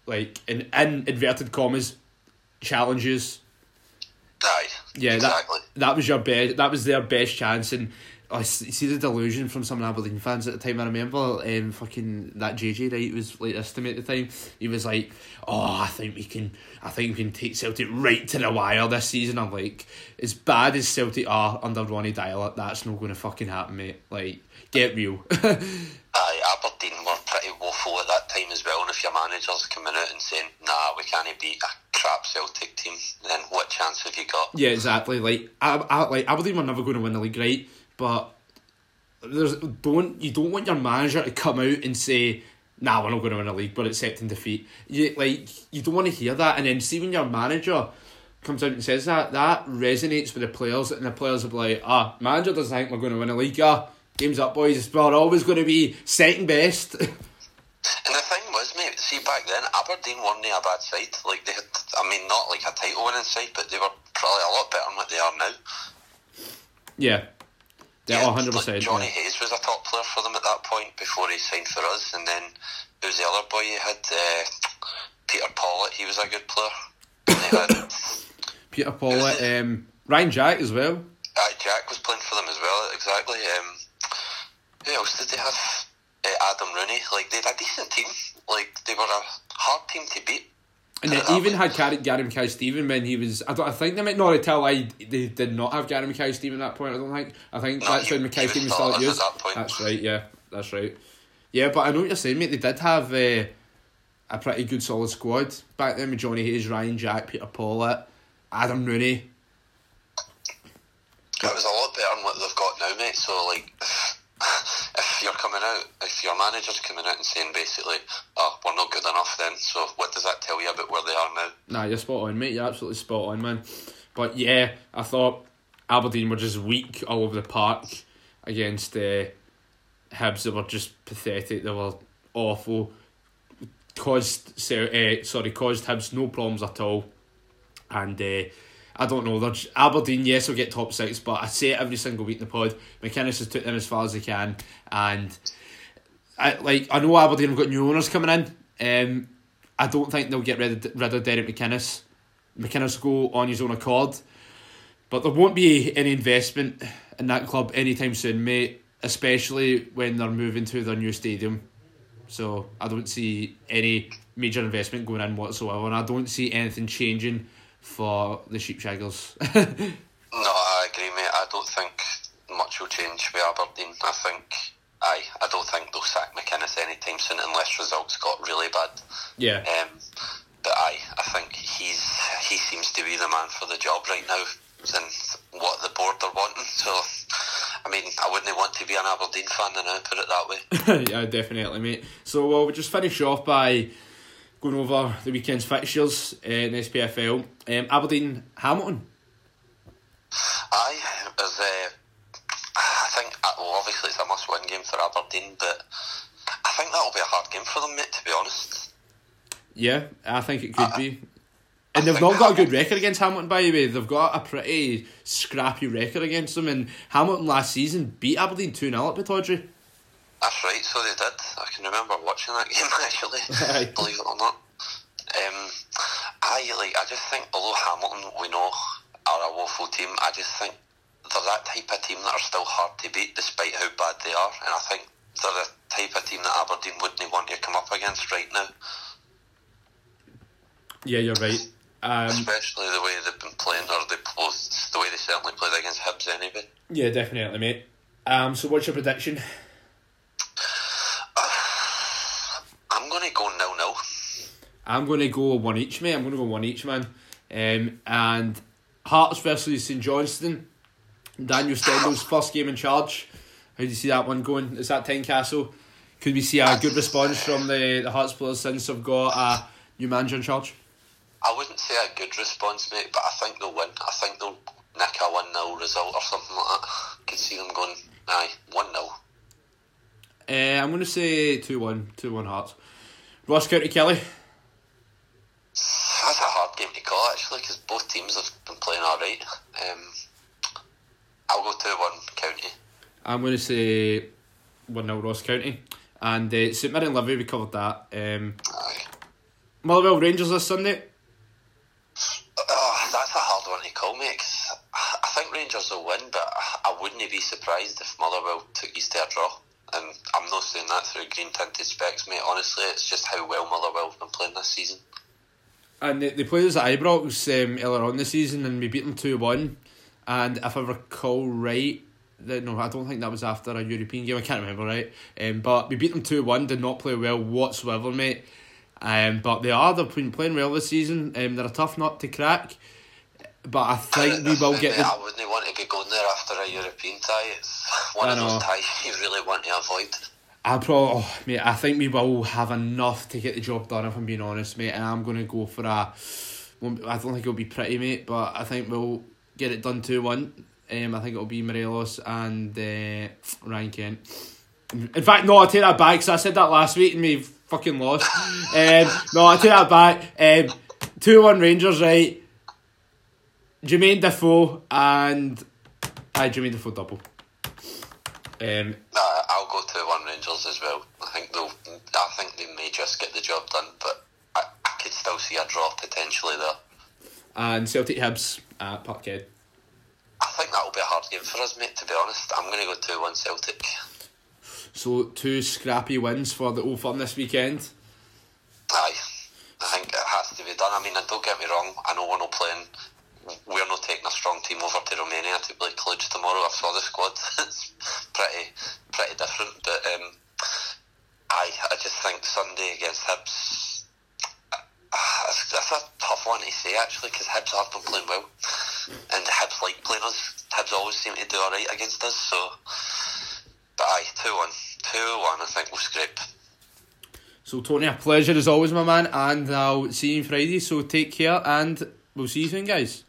like, in in inverted commas, challenges. Aye. Yeah, exactly. that that was your best. That was their best chance, and I see the delusion from some Aberdeen fans at the time. I remember um, fucking that JJ right was like this to me at the time. He was like, "Oh, I think we can, I think we can take Celtic right to the wire this season." I'm like, as bad as Celtic are under Ronnie Deila, that's not going to fucking happen, mate. Like, get real. Aye, Aberdeen were pretty woeful at that time as well. And if your manager's coming out and saying, "Nah, we can't beat crap Celtic team," then what chance have you got? Yeah, exactly. Like, I, I, like Aberdeen were never going to win the league, right? But there's don't you don't want your manager to come out and say, "Nah, we're not going to win a league, but accepting defeat." You like you don't want to hear that, and then see when your manager comes out and says that, that resonates with the players, and the players are like, "Ah, manager doesn't think we're going to win a league. Ah, games up, boys. We're always going to be second best." And the thing was, mate, see back then, Aberdeen weren't a bad side. Like they had, I mean, not like a title winning side, but they were probably a lot better than what they are now. Yeah, yeah, oh, 100%. Like Jonny yeah. Hayes was a top player for them at that point before he signed for us, and then who was the other boy you had? Uh, Peter Pawlett, he was a good player. Peter Pawlett, um, Ryan Jack as well. Aye, Jack was playing for them as well. Exactly. Um, who else did they have? Uh, Adam Rooney. Like they had a decent team. Like they were a hard team to beat. And they even had Gary, Gary Steven when he was. I don't. I think they might not tell I they did not have Gary Mackay Steven at that point. I don't think. I think No, that's he- when Mackay he was still started at that. That's right. Yeah, that's right. Yeah, but I know what you're saying, mate. They did have uh, a pretty good solid squad back then with Jonny Hayes, Ryan Jack, Peter Pawlett, Adam Rooney. It was a lot better than what they've got now, mate. So like, if you're coming out, if your manager's coming out and saying basically, "Oh, we're not good enough," then so what does that tell you about where they are now? Nah, you're spot on, mate. You're absolutely spot on, man. But yeah, I thought Aberdeen were just weak all over the park against uh, Hibs. They were just pathetic. They were awful. Caused uh, sorry, caused Hibs no problems at all. And uh, I don't know. Aberdeen, yes, will get top six, but I say it every single week in the pod. McInnes has took them as far as they can, and I like I know Aberdeen have got new owners coming in. Um, I don't think they'll get rid of, rid of Derek McInnes. McInnes will go on his own accord, but there won't be any investment in that club anytime soon, mate. Especially when they're moving to their new stadium. So I don't see any major investment going in whatsoever, and I don't see anything changing for the Sheepshaggers. No, I agree, mate. I don't think much will change with Aberdeen. I think, aye, I don't think they'll sack McInnes anytime soon unless results got really bad. yeah. Um, but aye, I think he's he seems to be the man for the job right now, and what the board are wanting. So, I mean, I wouldn't want to be an Aberdeen fan now. Put it that way. yeah, definitely, mate. So well, we'll just finish off by going over the weekend's fixtures in SPFL. Um, Aberdeen, Hamilton. Aye, it was. Uh, I think uh, well, obviously it's a must-win game for Aberdeen, but I think that'll be a hard game for them, mate. To be honest. Yeah, I think it could I- be. And I they've not got a good record against Hamilton, by the way. They've got a pretty scrappy record against them. And Hamilton last season beat Aberdeen 2 0 at Pittodrie. That's right, so they did. I can remember watching that game actually, believe it or not. Um, I like. I just think, although Hamilton we know are a woeful team, I just think they're that type of team that are still hard to beat despite how bad they are, and I think they're the type of team that Aberdeen wouldn't want to come up against right now, Yeah, you're right. Um, especially the way they've been playing, or they the way they certainly played against Hibs anyway. yeah, definitely, mate. Um, so, what's your prediction? I'm going to go nil nil. I'm going to go one each, mate. I'm going to go one each, man. Um, and Hearts versus St Johnstone. Daniel Stendel's first game in charge. How do you see that one going? Is that Tynecastle? Could we see a good response from the, the Hearts players since they've got a new manager in charge? I wouldn't say a good response, mate, but I think they'll win. I think they'll nick a 1 0 result or something like that. Could see them going, aye, 1 0. Uh, I'm going to say 2 1. 2 1 Hearts. Ross County Killie. That's a hard game to call, actually, because both teams have been playing alright. Um, I'll go 2 1 County. I'm going to say 1 0 Ross County. And uh, St Mirren Livi, we covered that. Um, Aye. Motherwell Rangers this Sunday. Oh, that's a hard one to call, mate, I think Rangers will win, but I wouldn't be surprised if Motherwell took us to a draw. And I'm not saying that through green tinted specs, mate. Honestly, it's just how well Motherwell have been playing this season. And they, they played us at Ibrox um, earlier on the season and we beat them 2 1. And if I recall right, the, no, I don't think that was after a European game. I can't remember right. Um, but we beat them 2 1, did not play well whatsoever, mate. Um, but they are, they've been playing well this season. Um, they're a tough nut to crack. But I think we will get Mate, the. I wouldn't want to be going there after a European tie. It's one I of those ties you really want to avoid. I probably, oh, mate, I think we will have enough to get the job done. If I'm being honest, mate, and I'm gonna go for a. I don't think it'll be pretty, mate, but I think we'll get it done two one. Um, I think it'll be Morelos and uh, Ryan Kent. In fact, no, I take that back. Cause I said that last week and we fucking lost. um, no, I take that back. Um, two one Rangers, right? Jermaine Defoe and I Jermaine Defoe double. Um, Nah, I'll go to one Rangers as well. I think they'll. I think they may just get the job done, but I, I could still see a draw potentially there. and Celtic Hibs at Parkhead. I think that'll be a hard game for us, mate. To be honest, I'm going to go two one Celtic. So two scrappy wins for the Old Firm this weekend. Aye, I think it has to be done. I mean, don't get me wrong. I know we're not playing. We're not taking a strong team over to Romania to play Cluj tomorrow. I saw the squad. it's pretty, pretty different. But um, I, I just think Sunday against Hibs. That's, that's a tough one to say actually because Hibs have been playing well, and Hibs like playing us. Hibs always seem to do alright against us. So, but aye, two one, two one. I think we'll scrape. So Tony, a pleasure as always, my man, and I'll see you on Friday. So take care, and we'll see you soon, guys.